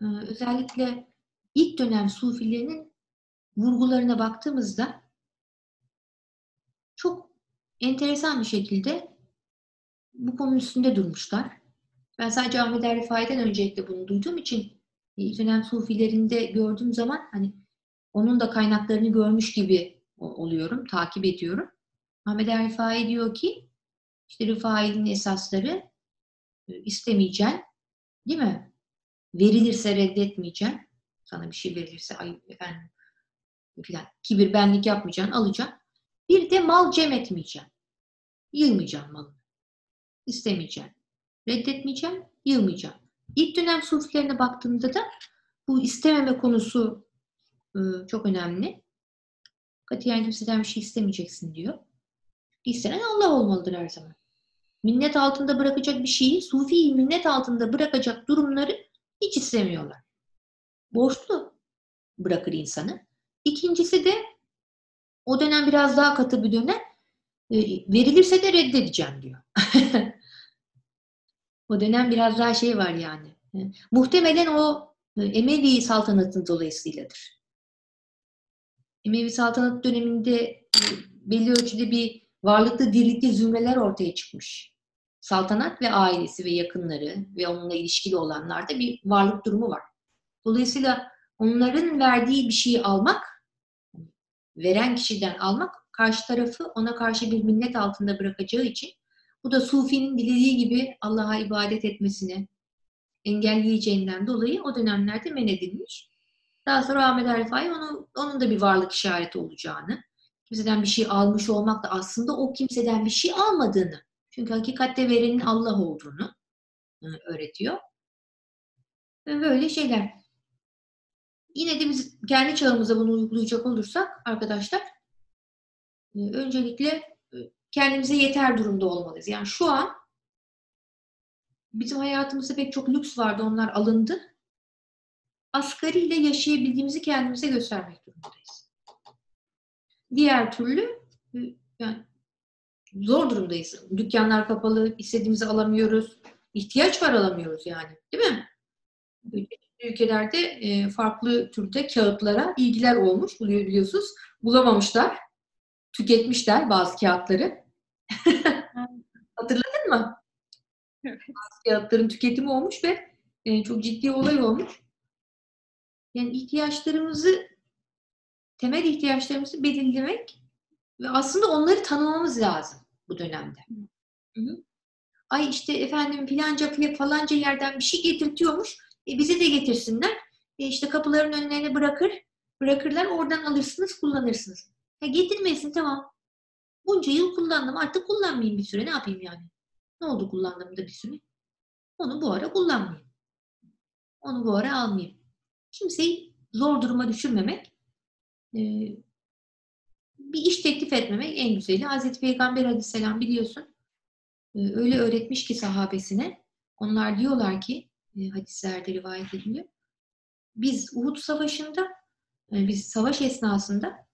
S1: E, özellikle ilk dönem sufilerinin vurgularına baktığımızda çok enteresan bir şekilde bu konu üstünde durmuşlar. Ben sadece Ahmet Er Rifai'den öncelikle bunu duyduğum için ilk dönem sufilerinde gördüğüm zaman hani onun da kaynaklarını görmüş gibi oluyorum, takip ediyorum. Ahmet Er diyor ki işte Rifai'nin esasları istemeyeceksin, değil mi? Verilirse reddetmeyeceksin. Sana bir şey verilirse ay efendim filan kibir benlik yapmayacaksın, alacaksın. Bir de mal cem etmeyeceksin. Yığmayacaksın malını. İstemeyeceksin. Reddetmeyeceksin, yığmayacaksın. İlk dönem sufilerine baktığımda da bu istememe konusu çok önemli. Katiyen kimseden bir şey istemeyeceksin diyor. İstenen Allah olmalıdır her zaman. Minnet altında bırakacak bir şeyi, sufi minnet altında bırakacak durumları hiç istemiyorlar. Borçlu bırakır insanı. İkincisi de o dönem biraz daha katı bir dönem. E, verilirse de reddedeceğim diyor. o dönem biraz daha şey var yani. E, muhtemelen o e, Emevi saltanatın dolayısıyladır. Emevi saltanat döneminde belli ölçüde bir varlıklı dirlikli zümreler ortaya çıkmış. Saltanat ve ailesi ve yakınları ve onunla ilişkili olanlarda bir varlık durumu var. Dolayısıyla onların verdiği bir şeyi almak, veren kişiden almak karşı tarafı ona karşı bir minnet altında bırakacağı için bu da Sufi'nin dilediği gibi Allah'a ibadet etmesini engelleyeceğinden dolayı o dönemlerde men edilmiş. Daha sonra Ahmet Arifai onun, onun da bir varlık işareti olacağını, kimseden bir şey almış olmak da aslında o kimseden bir şey almadığını, çünkü hakikatte verenin Allah olduğunu e, öğretiyor. Böyle şeyler. Yine de biz kendi çağımıza bunu uygulayacak olursak arkadaşlar e, öncelikle kendimize yeter durumda olmalıyız. Yani şu an bizim hayatımızda pek çok lüks vardı onlar alındı. Asgariyle yaşayabildiğimizi kendimize göstermek durumundayız. Diğer türlü e, yani zor durumdayız. Dükkanlar kapalı, istediğimizi alamıyoruz. İhtiyaç var alamıyoruz yani. Değil mi? ülkelerde e, farklı türde kağıtlara ilgiler olmuş biliyorsunuz. Bulamamışlar. Tüketmişler bazı kağıtları. Hatırladın mı? Bazı kağıtların tüketimi olmuş ve e, çok ciddi olay olmuş. Yani ihtiyaçlarımızı, temel ihtiyaçlarımızı belirlemek ve aslında onları tanımamız lazım bu dönemde. Hı hı. Ay işte efendim filanca falanca yerden bir şey getirtiyormuş e, bize de getirsinler. E, işte kapıların önlerine bırakır, bırakırlar. Oradan alırsınız, kullanırsınız. Ya getirmesin tamam. Bunca yıl kullandım. Artık kullanmayayım bir süre. Ne yapayım yani? Ne oldu kullandığımda bir süre? Onu bu ara kullanmayayım. Onu bu ara almayayım. Kimseyi zor duruma düşürmemek, e, bir iş teklif etmemek en güzeli. Hazreti Peygamber aleyhisselam biliyorsun e, öyle öğretmiş ki sahabesine. Onlar diyorlar ki e, hadislerde rivayet ediliyor. Biz Uhud Savaşı'nda, biz savaş esnasında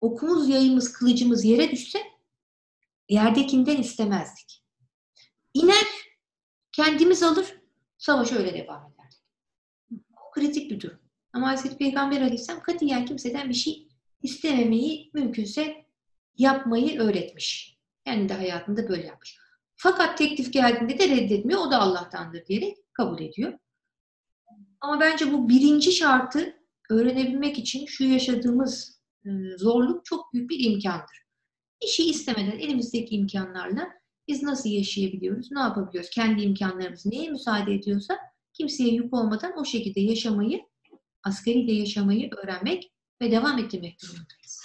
S1: okumuz, yayımız, kılıcımız yere düşse yerdekinden istemezdik. İner, kendimiz alır, savaş öyle devam eder. O kritik bir durum. Ama Hazreti Peygamber Aleyhisselam katiyen kimseden bir şey istememeyi mümkünse yapmayı öğretmiş. Kendi de hayatında böyle yapmış. Fakat teklif geldiğinde de reddetmiyor. O da Allah'tandır diyerek kabul ediyor. Ama bence bu birinci şartı öğrenebilmek için şu yaşadığımız e, zorluk çok büyük bir imkandır. Bir şey istemeden elimizdeki imkanlarla biz nasıl yaşayabiliyoruz, ne yapabiliyoruz? Kendi imkanlarımız neye müsaade ediyorsa kimseye yük olmadan o şekilde yaşamayı, asgariyle yaşamayı öğrenmek ve devam ettirmek durumundayız.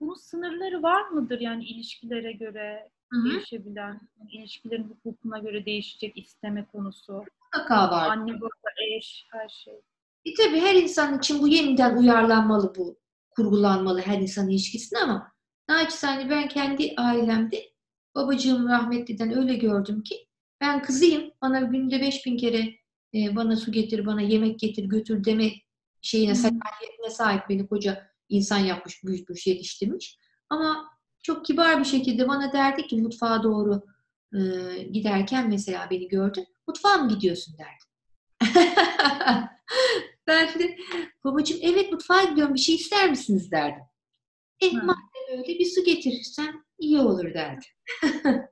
S2: Bunun sınırları var mıdır yani ilişkilere göre
S1: Hı-hı.
S2: değişebilen, ilişkilerin hukukuna göre değişecek isteme konusu?
S1: Mutlaka var.
S2: Anne, baba, eş, her şey.
S1: E tabii her insan için bu yeniden uyarlanmalı bu, kurgulanmalı her insan ilişkisinde ama naçizane ben kendi ailemde babacığım rahmetliden öyle gördüm ki ben kızıyım. Bana günde 5000 kere e, bana su getir, bana yemek getir, götür deme şeyine, sakaliyetine sahip beni koca insan yapmış, büyütmüş, yetiştirmiş. Ama çok kibar bir şekilde bana derdi ki mutfağa doğru e, giderken mesela beni gördü. Mutfağa mı gidiyorsun derdi. ben de babacığım evet mutfağa gidiyorum bir şey ister misiniz derdim. E
S2: Ha.
S1: madem öyle bir su getirirsen iyi olur derdi.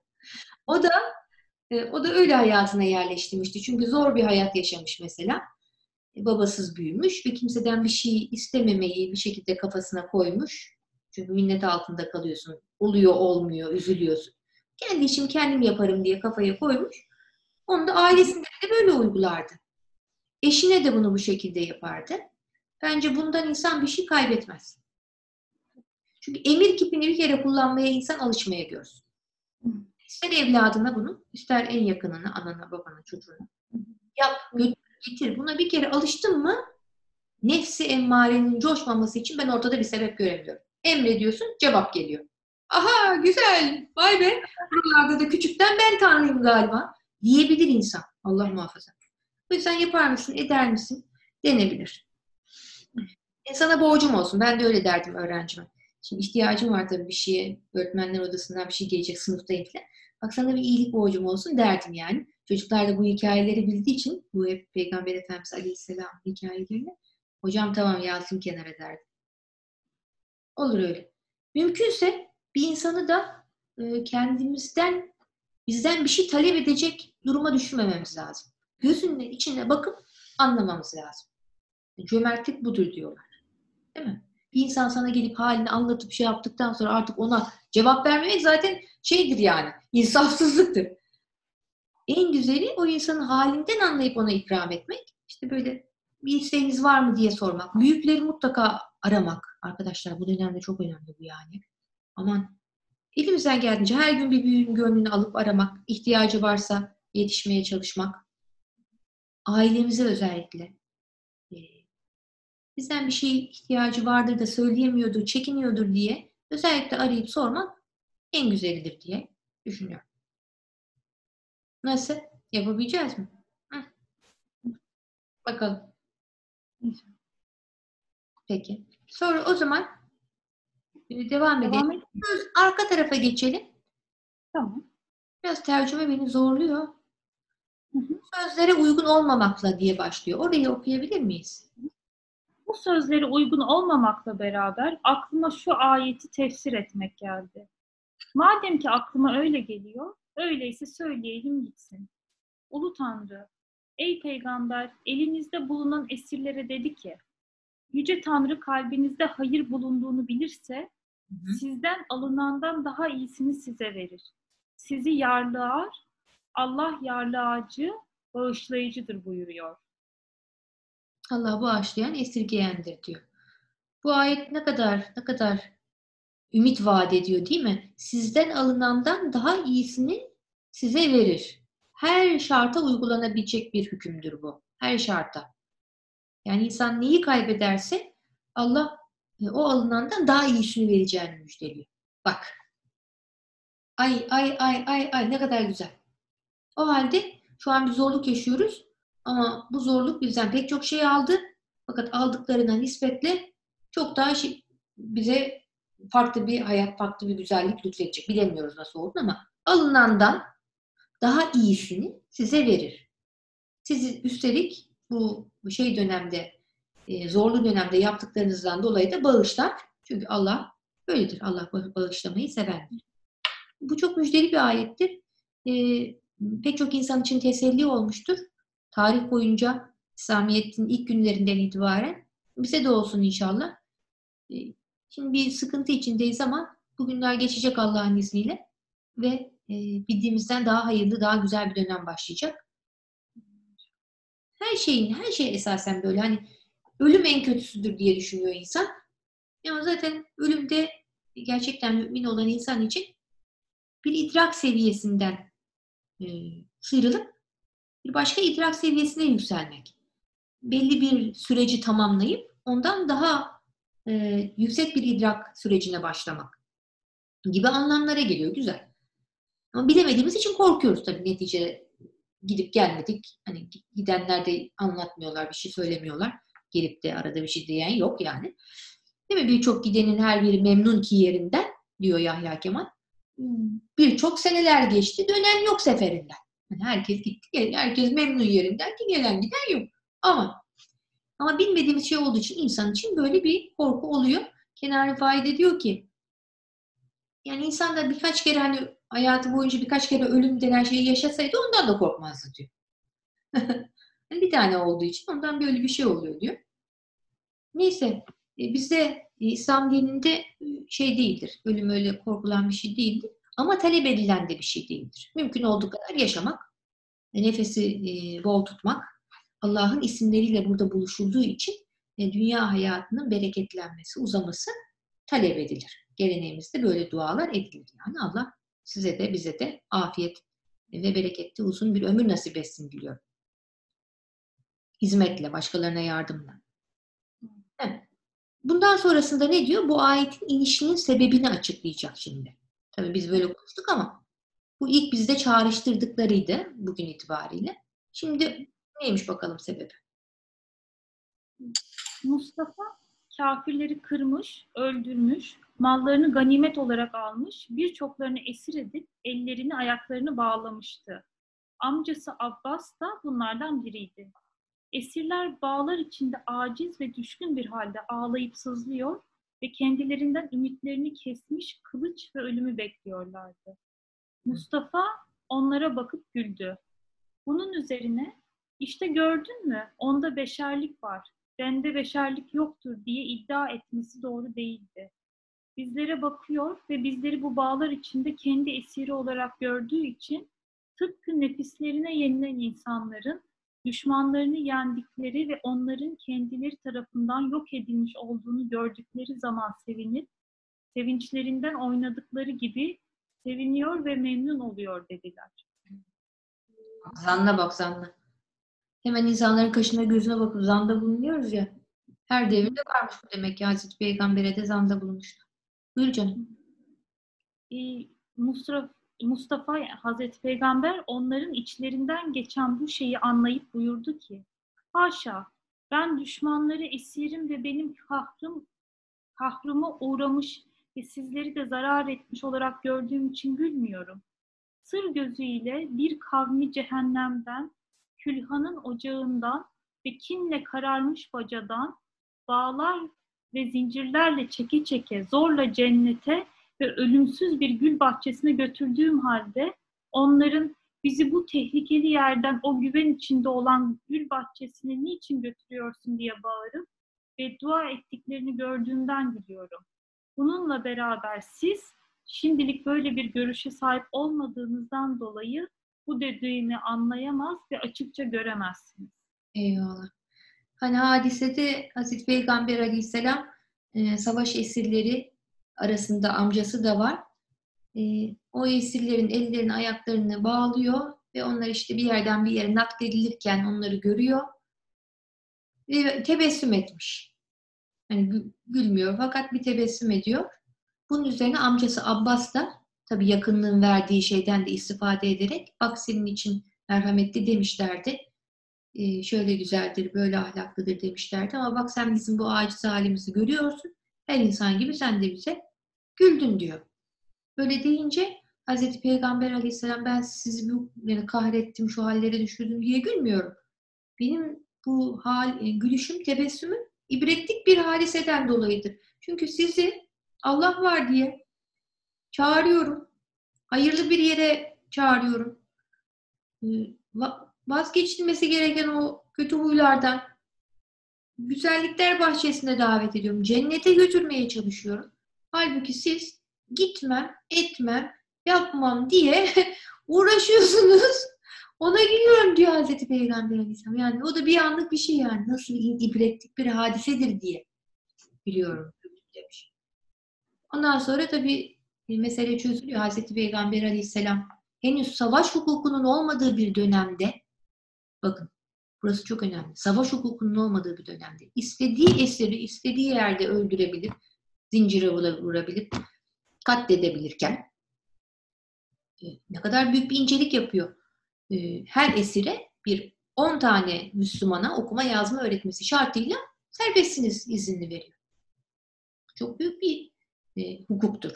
S1: o da e, o da öyle hayatına yerleştirmişti. Çünkü zor bir hayat yaşamış mesela. E, babasız büyümüş ve kimseden bir şey istememeyi bir şekilde kafasına koymuş. Çünkü minnet altında kalıyorsun. Oluyor olmuyor, üzülüyorsun. Kendi işimi kendim yaparım diye kafaya koymuş. Onu da ailesinde de böyle uygulardı. Eşine de bunu bu şekilde yapardı. Bence bundan insan bir şey kaybetmez. Çünkü emir kipini bir kere kullanmaya insan alışmaya görsün. İster evladına bunu, ister en yakınına, anana, babana, çocuğuna. Yap, götür, getir. Buna bir kere alıştın mı nefsi emmarenin coşmaması için ben ortada bir sebep göremiyorum. Emrediyorsun, cevap geliyor. Aha güzel, vay be. Buralarda da küçükten ben tanrıyım galiba. Diyebilir insan. Allah muhafaza. O yüzden yapar mısın, eder misin? Denebilir. E sana borcum olsun. Ben de öyle derdim öğrencime. Şimdi ihtiyacım var tabii bir şeye. Öğretmenler odasından bir şey gelecek sınıftayım falan. Bak sana bir iyilik borcum olsun derdim yani. Çocuklar da bu hikayeleri bildiği için bu hep Peygamber Efendimiz Aleyhisselam hikayelerini hocam tamam yazdım kenara derdim. Olur öyle. Mümkünse bir insanı da e, kendimizden bizden bir şey talep edecek duruma düşmememiz lazım. Gözünün içine bakıp anlamamız lazım. Cömertlik budur diyorlar. Değil mi? Bir insan sana gelip halini anlatıp şey yaptıktan sonra artık ona cevap vermemek zaten şeydir yani. insafsızlıktır. En güzeli o insanın halinden anlayıp ona ikram etmek. İşte böyle bir isteğiniz var mı diye sormak. Büyükleri mutlaka aramak. Arkadaşlar bu dönemde çok önemli bu yani. Aman elimizden geldiğince her gün bir büyüğün gönlünü alıp aramak. ihtiyacı varsa yetişmeye çalışmak. Ailemize özellikle. Ee, bizden bir şey ihtiyacı vardır da söyleyemiyordur, çekiniyordur diye özellikle arayıp sormak en güzelidir diye düşünüyorum. Nasıl? Yapabileceğiz mi? Hı. Bakalım. Peki. Sonra o zaman e, devam edelim.
S2: Devam.
S1: Biraz arka tarafa geçelim.
S2: Tamam.
S1: Biraz tercüme beni zorluyor. Sözlere uygun olmamakla diye başlıyor. Orayı okuyabilir miyiz?
S2: Bu sözlere uygun olmamakla beraber aklıma şu ayeti tefsir etmek geldi. Madem ki aklıma öyle geliyor, öyleyse söyleyelim gitsin. Ulu Tanrı, ey peygamber elinizde bulunan esirlere dedi ki, Yüce Tanrı kalbinizde hayır bulunduğunu bilirse,
S1: hı.
S2: sizden alınandan daha iyisini size verir. Sizi yarlığa, Allah yarlığacı, bağışlayıcıdır buyuruyor.
S1: Allah bağışlayan esirgeyendir diyor. Bu ayet ne kadar ne kadar ümit vaat ediyor değil mi? Sizden alınandan daha iyisini size verir. Her şarta uygulanabilecek bir hükümdür bu. Her şarta. Yani insan neyi kaybederse Allah e, o alınandan daha iyisini vereceğini müjdeliyor. Bak. Ay ay ay ay ay ne kadar güzel. O halde şu an bir zorluk yaşıyoruz ama bu zorluk bizden pek çok şey aldı. Fakat aldıklarına nispetle çok daha şey, bize farklı bir hayat, farklı bir güzellik lütfedecek. Bilemiyoruz nasıl olduğunu ama alınandan daha iyisini size verir. Sizi üstelik bu şey dönemde e, zorlu dönemde yaptıklarınızdan dolayı da bağışlar. Çünkü Allah böyledir. Allah bağışlamayı sevendir. Bu çok müjdeli bir ayettir. E, pek çok insan için teselli olmuştur. Tarih boyunca İslamiyet'in ilk günlerinden itibaren bize de olsun inşallah. E, şimdi bir sıkıntı içindeyiz ama bugünler geçecek Allah'ın izniyle ve e, bildiğimizden daha hayırlı, daha güzel bir dönem başlayacak. Her şeyin, her şey esasen böyle. Hani ölüm en kötüsüdür diye düşünüyor insan. Ama zaten ölümde gerçekten mümin olan insan için bir idrak seviyesinden e, sıyrılıp bir başka idrak seviyesine yükselmek. Belli bir süreci tamamlayıp ondan daha e, yüksek bir idrak sürecine başlamak gibi anlamlara geliyor. Güzel. Ama bilemediğimiz için korkuyoruz tabii netice gidip gelmedik. Hani gidenler de anlatmıyorlar, bir şey söylemiyorlar. Gelip de arada bir şey diyen yok yani. Değil mi? Birçok gidenin her biri memnun ki yerinden diyor Yahya Kemal. Birçok seneler geçti, dönen yok seferinden. Yani herkes gitti, herkes memnun yerinden ki gelen giden yok. Ama ama bilmediğimiz şey olduğu için insan için böyle bir korku oluyor. Kenar Faide diyor ki yani insan da birkaç kere hani hayatı boyunca birkaç kere ölüm denen şeyi yaşasaydı ondan da korkmazdı diyor. bir tane olduğu için ondan böyle bir şey oluyor diyor. Neyse e, bizde İslam dininde e, şey değildir. Ölüm öyle korkulan bir şey değildir. Ama talep edilen de bir şey değildir. Mümkün olduğu kadar yaşamak, nefesi bol tutmak, Allah'ın isimleriyle burada buluşulduğu için dünya hayatının bereketlenmesi, uzaması talep edilir. Geleneğimizde böyle dualar edilir. Yani Allah size de bize de afiyet ve bereketli uzun bir ömür nasip etsin diliyorum. Hizmetle, başkalarına yardımla. Evet. Bundan sonrasında ne diyor? Bu ayetin inişinin sebebini açıklayacak şimdi. Tabii biz böyle konuştuk ama bu ilk bizde çağrıştırdıklarıydı bugün itibariyle. Şimdi neymiş bakalım sebebi?
S2: Mustafa kafirleri kırmış, öldürmüş, mallarını ganimet olarak almış, birçoklarını esir edip ellerini ayaklarını bağlamıştı. Amcası Abbas da bunlardan biriydi. Esirler bağlar içinde aciz ve düşkün bir halde ağlayıp sızlıyor ve kendilerinden ümitlerini kesmiş kılıç ve ölümü bekliyorlardı. Mustafa onlara bakıp güldü. Bunun üzerine işte gördün mü onda beşerlik var, bende beşerlik yoktur diye iddia etmesi doğru değildi. Bizlere bakıyor ve bizleri bu bağlar içinde kendi esiri olarak gördüğü için tıpkı nefislerine yenilen insanların düşmanlarını yendikleri ve onların kendileri tarafından yok edilmiş olduğunu gördükleri zaman sevinip, sevinçlerinden oynadıkları gibi seviniyor ve memnun oluyor dediler.
S1: Zanna bak zanna. Hemen insanların kaşına gözüne bakıp zanda bulunuyoruz ya. Her devirde varmış bu demek ki Hazreti Peygamber'e de zanda bulunmuştu. Buyur canım.
S2: Ee, Mustafa, Mustafa Hazreti Peygamber onların içlerinden geçen bu şeyi anlayıp buyurdu ki Haşa ben düşmanları esirim ve benim kahrım kahrıma uğramış ve sizleri de zarar etmiş olarak gördüğüm için gülmüyorum. Sır gözüyle bir kavmi cehennemden külhanın ocağından ve kinle kararmış bacadan bağlar ve zincirlerle çeke çeke zorla cennete ve ölümsüz bir gül bahçesine götürdüğüm halde onların bizi bu tehlikeli yerden o güven içinde olan gül bahçesine niçin götürüyorsun diye bağırıp ve dua ettiklerini gördüğümden gülüyorum. Bununla beraber siz şimdilik böyle bir görüşe sahip olmadığınızdan dolayı bu dediğini anlayamaz ve açıkça göremezsiniz.
S1: Eyvallah. Hani hadisede Hazreti Peygamber Aleyhisselam e, savaş esirleri arasında amcası da var. E, o esirlerin ellerini ayaklarını bağlıyor ve onlar işte bir yerden bir yere nakledilirken onları görüyor ve tebessüm etmiş. Hani gülmüyor fakat bir tebessüm ediyor. Bunun üzerine amcası Abbas da tabii yakınlığın verdiği şeyden de istifade ederek bak senin için merhametli demişlerdi. Ee, şöyle güzeldir, böyle ahlaklıdır demişlerdi ama bak sen bizim bu aciz halimizi görüyorsun. Her insan gibi sen de bize güldün diyor. Böyle deyince Hz. Peygamber aleyhisselam ben sizi bu yani kahrettim, şu hallere düşürdüm diye gülmüyorum. Benim bu hal, e, gülüşüm, tebessümüm ibretlik bir hadiseden dolayıdır. Çünkü sizi Allah var diye çağırıyorum. Hayırlı bir yere çağırıyorum. Ee, vazgeçilmesi gereken o kötü huylardan güzellikler bahçesine davet ediyorum. Cennete götürmeye çalışıyorum. Halbuki siz gitmem, etmem, yapmam diye uğraşıyorsunuz. Ona gülüyorum diyor Hazreti Peygamber Aleyhisselam. Yani o da bir anlık bir şey yani. Nasıl ibretlik bir hadisedir diye biliyorum demiş. Ondan sonra tabii mesele çözülüyor. Hazreti Peygamber Aleyhisselam henüz savaş hukukunun olmadığı bir dönemde bakın burası çok önemli. Savaş hukukunun olmadığı bir dönemde istediği eseri istediği yerde öldürebilir, zincire vurabilir, katledebilirken e, ne kadar büyük bir incelik yapıyor. E, her esire bir 10 tane Müslümana okuma yazma öğretmesi şartıyla serbestsiniz izinli veriyor. Çok büyük bir e, hukuktur.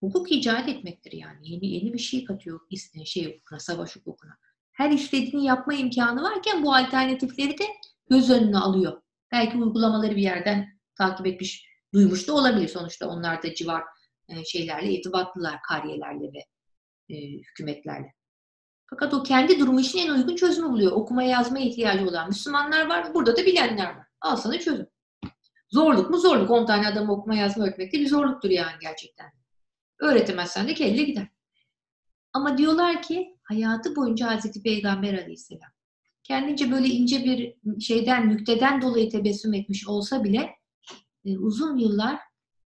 S1: Hukuk icat etmektir yani. Yeni yeni bir şey katıyor şey hukukuna, savaş hukukuna. Her istediğini yapma imkanı varken bu alternatifleri de göz önüne alıyor. Belki uygulamaları bir yerden takip etmiş, duymuş da olabilir. Sonuçta onlar da civar e, şeylerle irtibatlılar, kariyelerle ve e, hükümetlerle. Fakat o kendi durumu için en uygun çözümü buluyor. Okumaya yazmaya ihtiyacı olan Müslümanlar var, burada da bilenler var. Al sana çözüm. Zorluk mu? Zorluk. 10 tane adamı okuma yazma öğretmek bir zorluktur yani gerçekten. Öğretemezsen de kelle gider. Ama diyorlar ki hayatı boyunca Hazreti Peygamber Aleyhisselam kendince böyle ince bir şeyden, nükteden dolayı tebessüm etmiş olsa bile e, uzun yıllar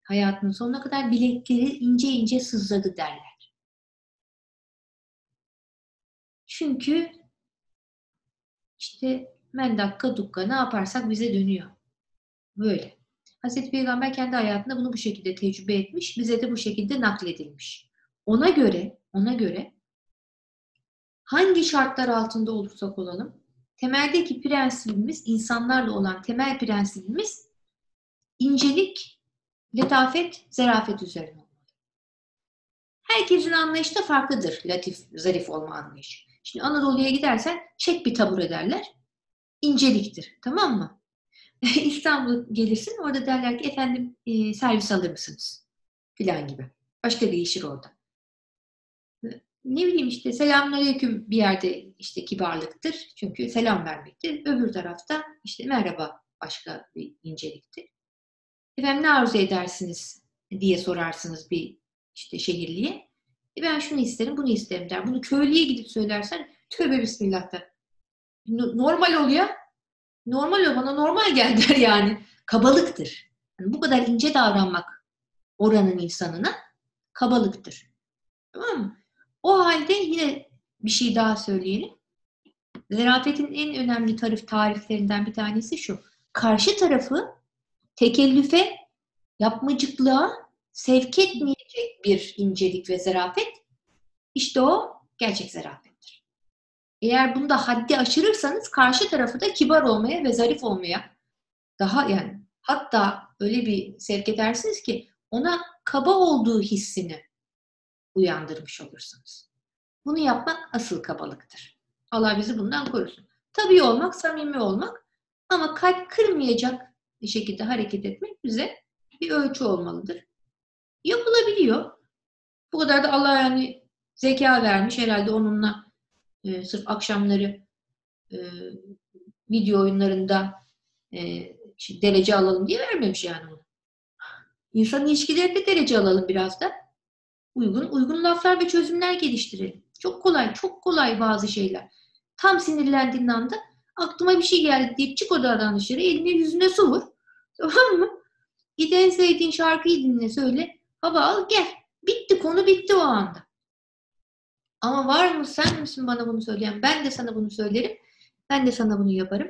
S1: hayatının sonuna kadar bilekleri ince ince sızladı derler. Çünkü işte mendakka dukka ne yaparsak bize dönüyor. Böyle. Hazreti Peygamber kendi hayatında bunu bu şekilde tecrübe etmiş, bize de bu şekilde nakledilmiş. Ona göre, ona göre hangi şartlar altında olursak olalım, temeldeki prensibimiz, insanlarla olan temel prensibimiz incelik, letafet, zerafet üzerine olmalı. Herkesin anlayışı da farklıdır latif, zarif olma anlayışı. Şimdi Anadolu'ya gidersen çek bir tabur ederler. İnceliktir. Tamam mı? İstanbul'a gelirsin orada derler ki efendim e, servis alır mısınız? Filan gibi. Başka değişir orada. Ne bileyim işte selamünaleyküm bir yerde işte kibarlıktır. Çünkü selam vermektir. Öbür tarafta işte merhaba başka bir inceliktir. Efendim ne arzu edersiniz diye sorarsınız bir işte şehirliye. E ben şunu isterim, bunu isterim der. Bunu köylüye gidip söylersen tövbe bismillah der. Normal oluyor normal o bana normal gel der yani. Kabalıktır. Yani bu kadar ince davranmak oranın insanına kabalıktır. Tamam mı? O halde yine bir şey daha söyleyelim. Zerafetin en önemli tarif tariflerinden bir tanesi şu. Karşı tarafı tekellüfe, yapmacıklığa sevk etmeyecek bir incelik ve zarafet işte o gerçek zarafet. Eğer bunda haddi aşırırsanız karşı tarafı da kibar olmaya ve zarif olmaya daha yani hatta öyle bir sevk edersiniz ki ona kaba olduğu hissini uyandırmış olursunuz. Bunu yapmak asıl kabalıktır. Allah bizi bundan korusun. Tabii olmak, samimi olmak ama kalp kırmayacak bir şekilde hareket etmek bize bir ölçü olmalıdır. Yapılabiliyor. Bu kadar da Allah yani zeka vermiş herhalde onunla e, sırf akşamları e, video oyunlarında e, derece alalım diye vermemiş yani onu. İnsan ilişkilerinde derece alalım biraz da. Uygun, uygun laflar ve çözümler geliştirelim. Çok kolay, çok kolay bazı şeyler. Tam sinirlendiğin anda aklıma bir şey geldi deyip çık odadan dışarı eline yüzüne su vur. Tamam mı? Git en sevdiğin şarkıyı dinle söyle. Hava al gel. Bitti konu bitti o anda. Ama var mı sen misin bana bunu söyleyen? Ben de sana bunu söylerim. Ben de sana bunu yaparım.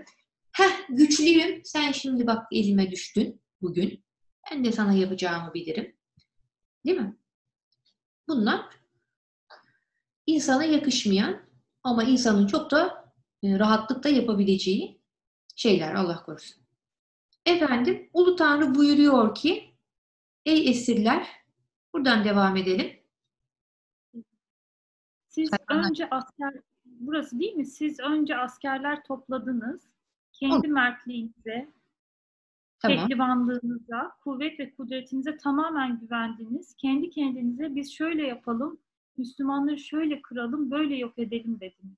S1: Heh güçlüyüm. Sen şimdi bak elime düştün bugün. Ben de sana yapacağımı bilirim. Değil mi? Bunlar insana yakışmayan ama insanın çok da e, rahatlıkla yapabileceği şeyler Allah korusun. Efendim Ulu Tanrı buyuruyor ki ey esirler buradan devam edelim.
S2: Siz önce asker, burası değil mi? Siz önce askerler topladınız. Kendi mertliğinize
S1: Tamam.
S2: Pehlivanlığınıza, kuvvet ve kudretinize tamamen güvendiniz. Kendi kendinize biz şöyle yapalım, Müslümanları şöyle kıralım, böyle yok edelim dediniz.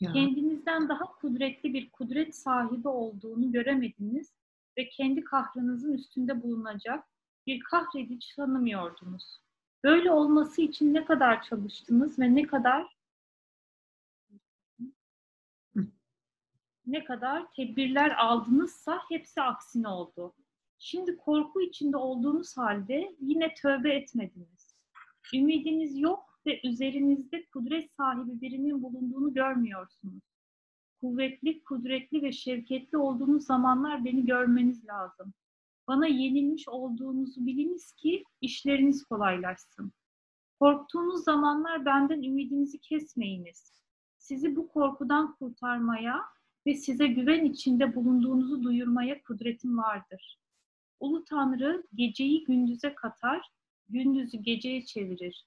S1: Ya.
S2: Kendinizden daha kudretli bir kudret sahibi olduğunu göremediniz ve kendi kahrınızın üstünde bulunacak bir kahredici tanımıyordunuz. Böyle olması için ne kadar çalıştınız ve ne kadar ne kadar tedbirler aldınızsa hepsi aksine oldu. Şimdi korku içinde olduğunuz halde yine tövbe etmediniz. Ümidiniz yok ve üzerinizde kudret sahibi birinin bulunduğunu görmüyorsunuz. Kuvvetli, kudretli ve şevketli olduğunuz zamanlar beni görmeniz lazım. Bana yenilmiş olduğunuzu biliniz ki işleriniz kolaylaşsın. Korktuğunuz zamanlar benden ümidinizi kesmeyiniz. Sizi bu korkudan kurtarmaya ve size güven içinde bulunduğunuzu duyurmaya kudretim vardır. Ulu Tanrı geceyi gündüze katar, gündüzü geceye çevirir.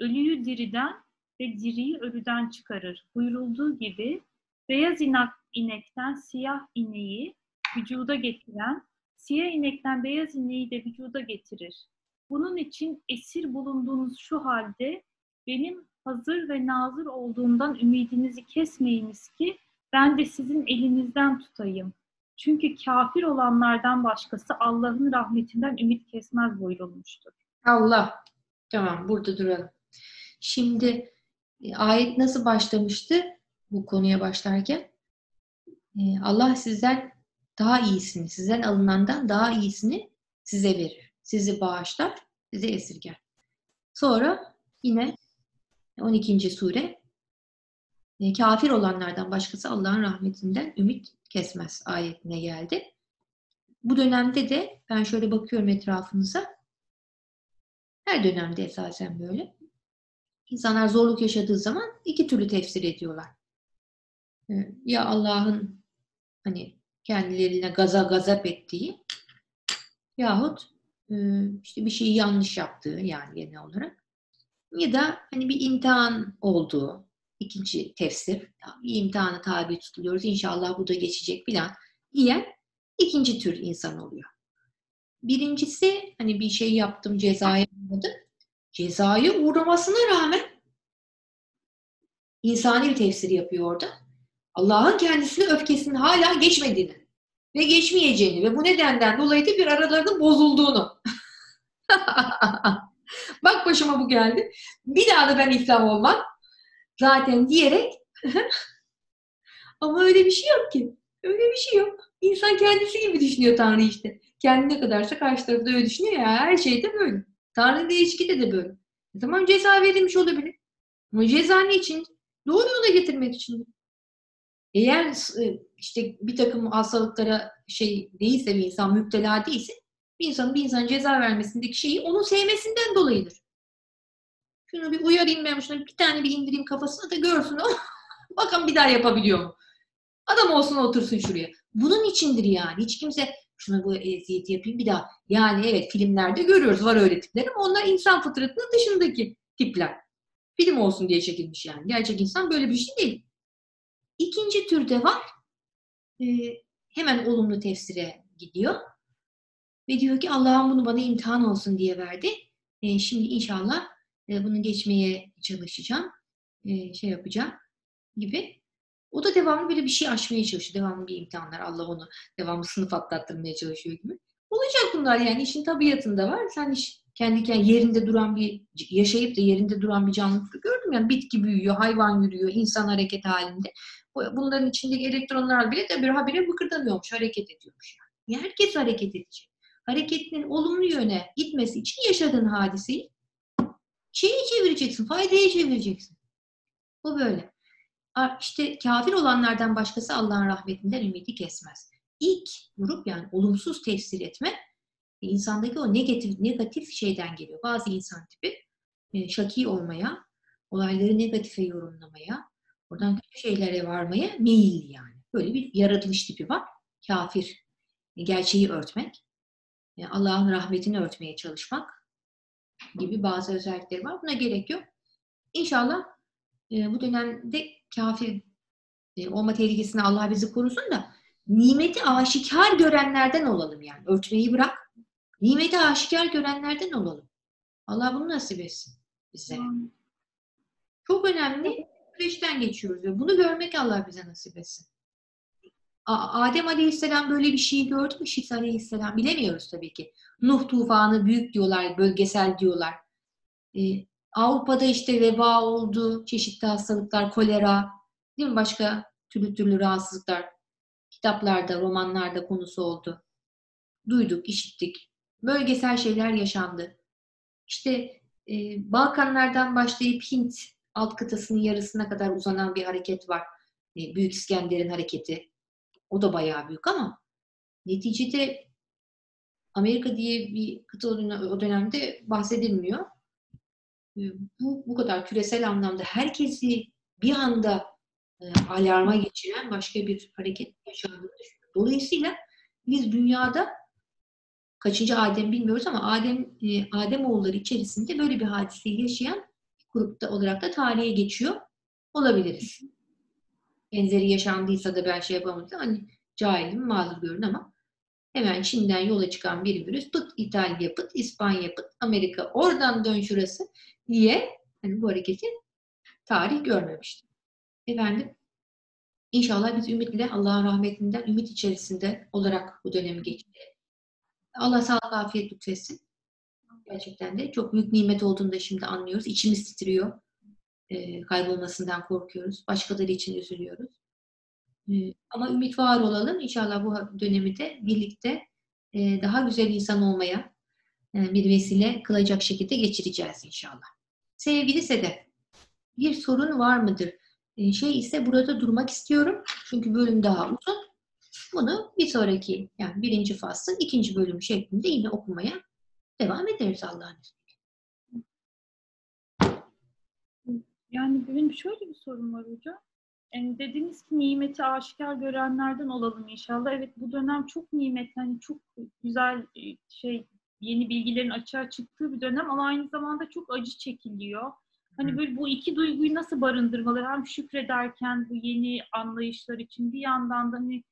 S2: Ölüyü diriden ve diriyi ölüden çıkarır. Buyurulduğu gibi beyaz inak, inekten siyah ineği vücuda getiren, siyah inekten beyaz ineği de vücuda getirir. Bunun için esir bulunduğunuz şu halde benim hazır ve nazır olduğumdan ümidinizi kesmeyiniz ki ben de sizin elinizden tutayım. Çünkü kafir olanlardan başkası Allah'ın rahmetinden ümit kesmez buyurulmuştur.
S1: Allah. Tamam burada duralım. Şimdi e, ayet nasıl başlamıştı bu konuya başlarken? E, Allah sizden daha iyisini, sizden alınandan daha iyisini size verir. Sizi bağışlar, sizi esirger. Sonra yine 12. sure e, kafir olanlardan başkası Allah'ın rahmetinden ümit kesmez ayetine geldi. Bu dönemde de ben şöyle bakıyorum etrafınıza. Her dönemde esasen böyle. İnsanlar zorluk yaşadığı zaman iki türlü tefsir ediyorlar. E, ya Allah'ın hani kendilerine gaza gazap ettiği yahut e, işte bir şeyi yanlış yaptığı yani genel olarak ya da hani bir imtihan olduğu ikinci tefsir bir imtihana tabi tutuluyoruz inşallah bu da geçecek filan diyen ikinci tür insan oluyor. Birincisi hani bir şey yaptım cezaya uğradım. Cezaya uğramasına rağmen insani bir tefsir yapıyor orada. Allah'ın kendisine öfkesinin hala geçmediğini ve geçmeyeceğini ve bu nedenden dolayı da bir aralarının bozulduğunu. Bak başıma bu geldi. Bir daha da ben iflah olmam. Zaten diyerek ama öyle bir şey yok ki. Öyle bir şey yok. İnsan kendisi gibi düşünüyor Tanrı işte. Kendi ne kadarsa karşı tarafı da öyle düşünüyor ya. Her şeyde böyle. Tanrı değişikliği de böyle. E tamam ceza verilmiş olabilir. Ama ceza ne için? Doğru yola getirmek için. Eğer e, işte bir takım hastalıklara şey değilse bir insan müptela değilse bir insanın bir insan ceza vermesindeki şeyi onun sevmesinden dolayıdır. Şunu bir uyarayım ben şuna bir tane bir indireyim kafasına da görsün o. Bakın bir daha yapabiliyor mu? Adam olsun otursun şuraya. Bunun içindir yani. Hiç kimse şuna bu eziyeti yapayım bir daha. Yani evet filmlerde görüyoruz var öyle tipler ama onlar insan fıtratının dışındaki tipler. Film olsun diye çekilmiş yani. Gerçek insan böyle bir şey değil. İkinci türde var. Ee, hemen olumlu tefsire gidiyor. Ve diyor ki Allah'ım bunu bana imtihan olsun diye verdi. Ee, şimdi inşallah e, bunu geçmeye çalışacağım. E, şey yapacağım gibi. O da devamlı böyle bir şey aşmaya çalışıyor. Devamlı bir imtihanlar. Allah onu devamlı sınıf atlattırmaya çalışıyor gibi. Olacak bunlar yani işin tabiatında var. Sen iş kendi kendine yerinde duran bir yaşayıp da yerinde duran bir canlılık gördüm yani bitki büyüyor, hayvan yürüyor, insan hareket halinde. Bunların içindeki elektronlar bile de bir habire bıkırdamıyormuş, hareket ediyormuş yani. Herkes hareket edecek. Hareketinin olumlu yöne gitmesi için yaşadığın hadiseyi şeyi çevireceksin, faydaya çevireceksin. Bu böyle. İşte kafir olanlardan başkası Allah'ın rahmetinden ümidi kesmez. İlk grup yani olumsuz tefsir etme insandaki o negatif negatif şeyden geliyor. Bazı insan tipi e, şaki olmaya, olayları negatife yorumlamaya, oradan kötü şeylere varmaya meyilli yani. Böyle bir yaratılış tipi var. Kafir, e, gerçeği örtmek, e, Allah'ın rahmetini örtmeye çalışmak gibi bazı özellikleri var. Buna gerek yok. İnşallah bu dönemde kafir olma tehlikesini Allah bizi korusun da nimeti aşikar görenlerden olalım yani. Örtmeyi bırak. Nimeti aşikar görenlerden olalım. Allah bunu nasip etsin bize. Çok önemli süreçten geçiyoruz ve bunu görmek Allah bize nasip etsin. Adem Aleyhisselam böyle bir şey gördü mü? Şit Aleyhisselam bilemiyoruz tabii ki. Nuh tufanı büyük diyorlar, bölgesel diyorlar. Ee, Avrupa'da işte veba oldu, çeşitli hastalıklar, kolera, değil mi? Başka türlü türlü rahatsızlıklar kitaplarda, romanlarda konusu oldu. Duyduk, işittik. Bölgesel şeyler yaşandı. İşte e, Balkanlardan başlayıp Hint alt kıtasının yarısına kadar uzanan bir hareket var. E, Büyük İskender'in hareketi. O da bayağı büyük ama neticede Amerika diye bir kıta o dönemde bahsedilmiyor. E, bu, bu kadar küresel anlamda herkesi bir anda e, alarma geçiren başka bir hareket yaşandığını düşünüyorum. Dolayısıyla biz dünyada kaçıncı Adem bilmiyoruz ama Adem e, Adem oğulları içerisinde böyle bir hadiseyi yaşayan grupta olarak da tarihe geçiyor olabiliriz. Benzeri yaşandıysa da ben şey yapamadım. Hani cahilim mazur görün ama hemen Çin'den yola çıkan bir virüs pıt İtalya pıt İspanya pıt Amerika oradan dön şurası diye hani bu hareketi tarih görmemişti. Efendim İnşallah biz ümitle Allah'ın rahmetinden ümit içerisinde olarak bu dönemi geçti. Allah sağlık afiyet lütfetsin. Gerçekten de çok büyük nimet olduğunu da şimdi anlıyoruz. İçimiz titriyor. E, kaybolmasından korkuyoruz. Başkaları için üzülüyoruz. E, ama ümit var olalım. İnşallah bu dönemi de birlikte e, daha güzel insan olmaya e, bir vesile kılacak şekilde geçireceğiz inşallah. Sevgili Sedef, bir sorun var mıdır? E, şey ise burada durmak istiyorum. Çünkü bölüm daha uzun. Bunu bir sonraki yani birinci faslın ikinci bölümü şeklinde yine okumaya devam ederiz Allah'ın
S2: Yani benim şöyle bir sorun var hocam. Yani dediniz ki nimeti aşikar görenlerden olalım inşallah. Evet bu dönem çok nimet, hani çok güzel e, şey yeni bilgilerin açığa çıktığı bir dönem ama aynı zamanda çok acı çekiliyor. Hani böyle bu iki duyguyu nasıl barındırmalı? Hem şükrederken bu yeni anlayışlar için bir yandan da hani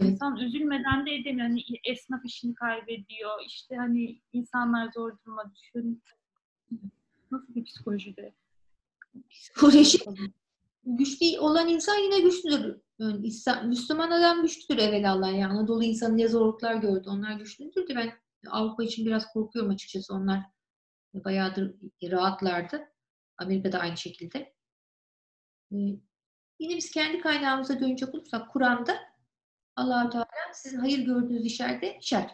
S2: insan üzülmeden de edemiyor. Hani esnaf işini kaybediyor. İşte hani insanlar zor duruma düşüyor. Nasıl bir psikolojide?
S1: Psikoloji güçlü olan insan yine güçlüdür. Yani Müslüman adam güçlüdür evvelallah. Yani Anadolu insanı ne zorluklar gördü. Onlar güçlüdür de ben Avrupa için biraz korkuyorum açıkçası. Onlar bayağıdır rahatlardı. Amerika'da aynı şekilde. Ee, yine biz kendi kaynağımıza dönecek olursak Kur'an'da allah Teala sizin hayır gördüğünüz işlerde şer.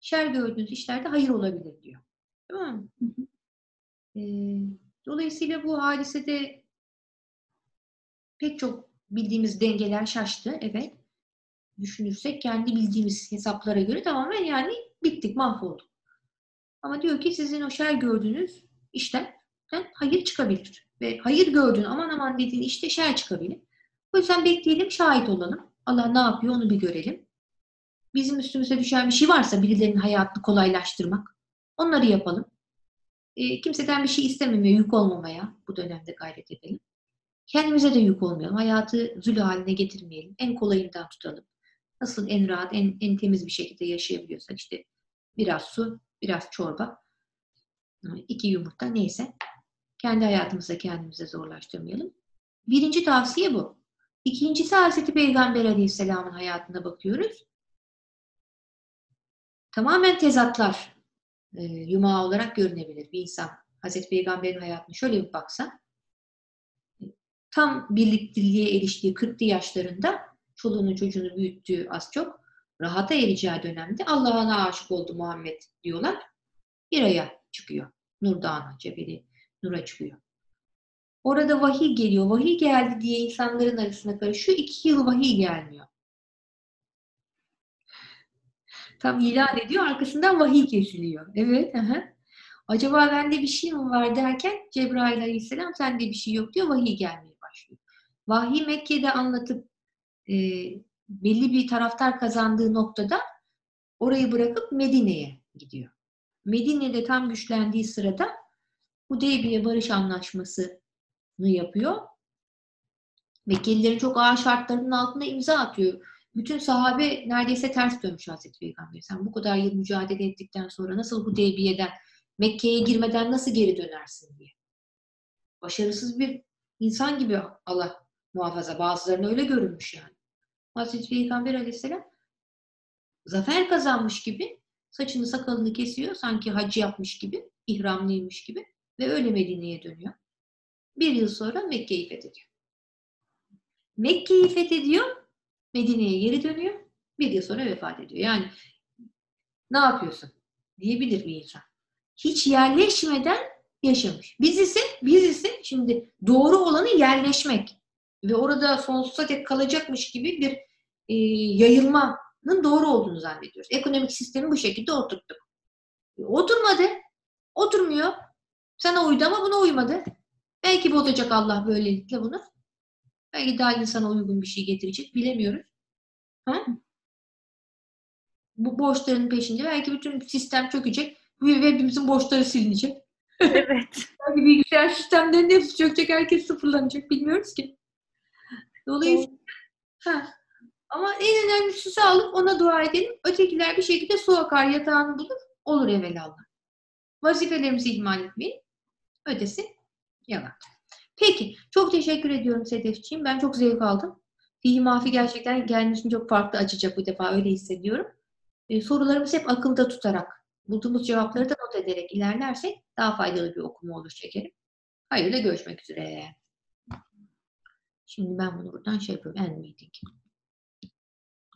S1: Şer gördüğünüz işlerde hayır olabilir diyor. Tamam mı? Ee, dolayısıyla bu hadisede pek çok bildiğimiz dengeler şaştı. Evet. Düşünürsek kendi bildiğimiz hesaplara göre tamamen yani bittik, mahvolduk. Ama diyor ki sizin o şer gördüğünüz işten hayır çıkabilir. Ve hayır gördüğün aman aman dediğin işte şer çıkabilir. O yüzden bekleyelim, şahit olalım. Allah ne yapıyor onu bir görelim. Bizim üstümüze düşen bir şey varsa birilerinin hayatını kolaylaştırmak. Onları yapalım. E, kimseden bir şey istememeye, yük olmamaya bu dönemde gayret edelim. Kendimize de yük olmayalım. Hayatı zulü haline getirmeyelim. En kolayından tutalım. Nasıl en rahat, en, en temiz bir şekilde yaşayabiliyorsak işte biraz su, biraz çorba, iki yumurta neyse kendi hayatımızda kendimize zorlaştırmayalım. Birinci tavsiye bu. İkincisi Hazreti Peygamber Aleyhisselam'ın hayatına bakıyoruz. Tamamen tezatlar e, yumağı olarak görünebilir bir insan. Hazreti Peygamber'in hayatına şöyle bir baksa, tam birlikteliğe eriştiği 40'lı yaşlarında çoluğunu çocuğunu büyüttüğü az çok rahata ereceği dönemde Allah'a aşık oldu Muhammed diyorlar. Bir aya çıkıyor. Nur Dağı'na, Cebeli Nur'a çıkıyor. Orada vahiy geliyor. Vahiy geldi diye insanların arasına karışıyor. İki yıl vahiy gelmiyor. Tam ilan ediyor. Arkasından vahiy kesiliyor. Evet. Aha. Acaba bende bir şey mi var derken Cebrail aleyhisselam sende bir şey yok diyor. Vahiy gelmeye başlıyor. Vahiy Mekke'de anlatıp e, belli bir taraftar kazandığı noktada orayı bırakıp Medine'ye gidiyor. Medine'de tam güçlendiği sırada Hudeybiye Barış Anlaşması'nı yapıyor. Mekkelilerin çok ağır şartlarının altında imza atıyor. Bütün sahabe neredeyse ters dönmüş Hazreti Peygamber. Sen bu kadar yıl mücadele ettikten sonra nasıl Hudeybiye'den, Mekke'ye girmeden nasıl geri dönersin diye. Başarısız bir insan gibi Allah muhafaza. Bazılarına öyle görünmüş yani. Hazreti Peygamber aleyhisselam zafer kazanmış gibi saçını sakalını kesiyor. Sanki hacı yapmış gibi, ihramlıymış gibi ve öyle Medine'ye dönüyor. Bir yıl sonra Mekke'yi fethediyor. Mekke'yi fethediyor, Medine'ye geri dönüyor. Bir yıl sonra vefat ediyor. Yani ne yapıyorsun? Diyebilir bir insan. Hiç yerleşmeden yaşamış. Biz ise, biz ise şimdi doğru olanı yerleşmek ve orada sonsuza dek kalacakmış gibi bir e, yayılmanın doğru olduğunu zannediyoruz. Ekonomik sistemi bu şekilde oturttuk. E, oturmadı. Oturmuyor. Sana uydu ama buna uymadı. Belki bozacak Allah böylelikle bunu. Belki daha insana uygun bir şey getirecek. Bilemiyoruz. Ha? Bu borçların peşinde belki bütün sistem çökecek ve hepimizin borçları silinecek.
S2: Evet.
S1: belki bilgisayar sistemlerinin hepsi çökecek. Herkes sıfırlanacak. Bilmiyoruz ki. Dolayısıyla ha. ama en önemlisi sağlık. Ona dua edelim. Ötekiler bir şekilde su akar yatağını bulur. Olur evvelallah. Vazifelerimizi ihmal etmeyin. Ötesi yalan. Peki. Çok teşekkür ediyorum Sedefciğim. Ben çok zevk aldım. Fihi Mafi gerçekten kendisini çok farklı açacak bu defa. Öyle hissediyorum. Ee, sorularımızı hep akılda tutarak, bulduğumuz cevapları da not ederek ilerlersek daha faydalı bir okuma olur şekerim. Hayırlı görüşmek üzere. Şimdi ben bunu buradan şey yapıyorum. End meeting.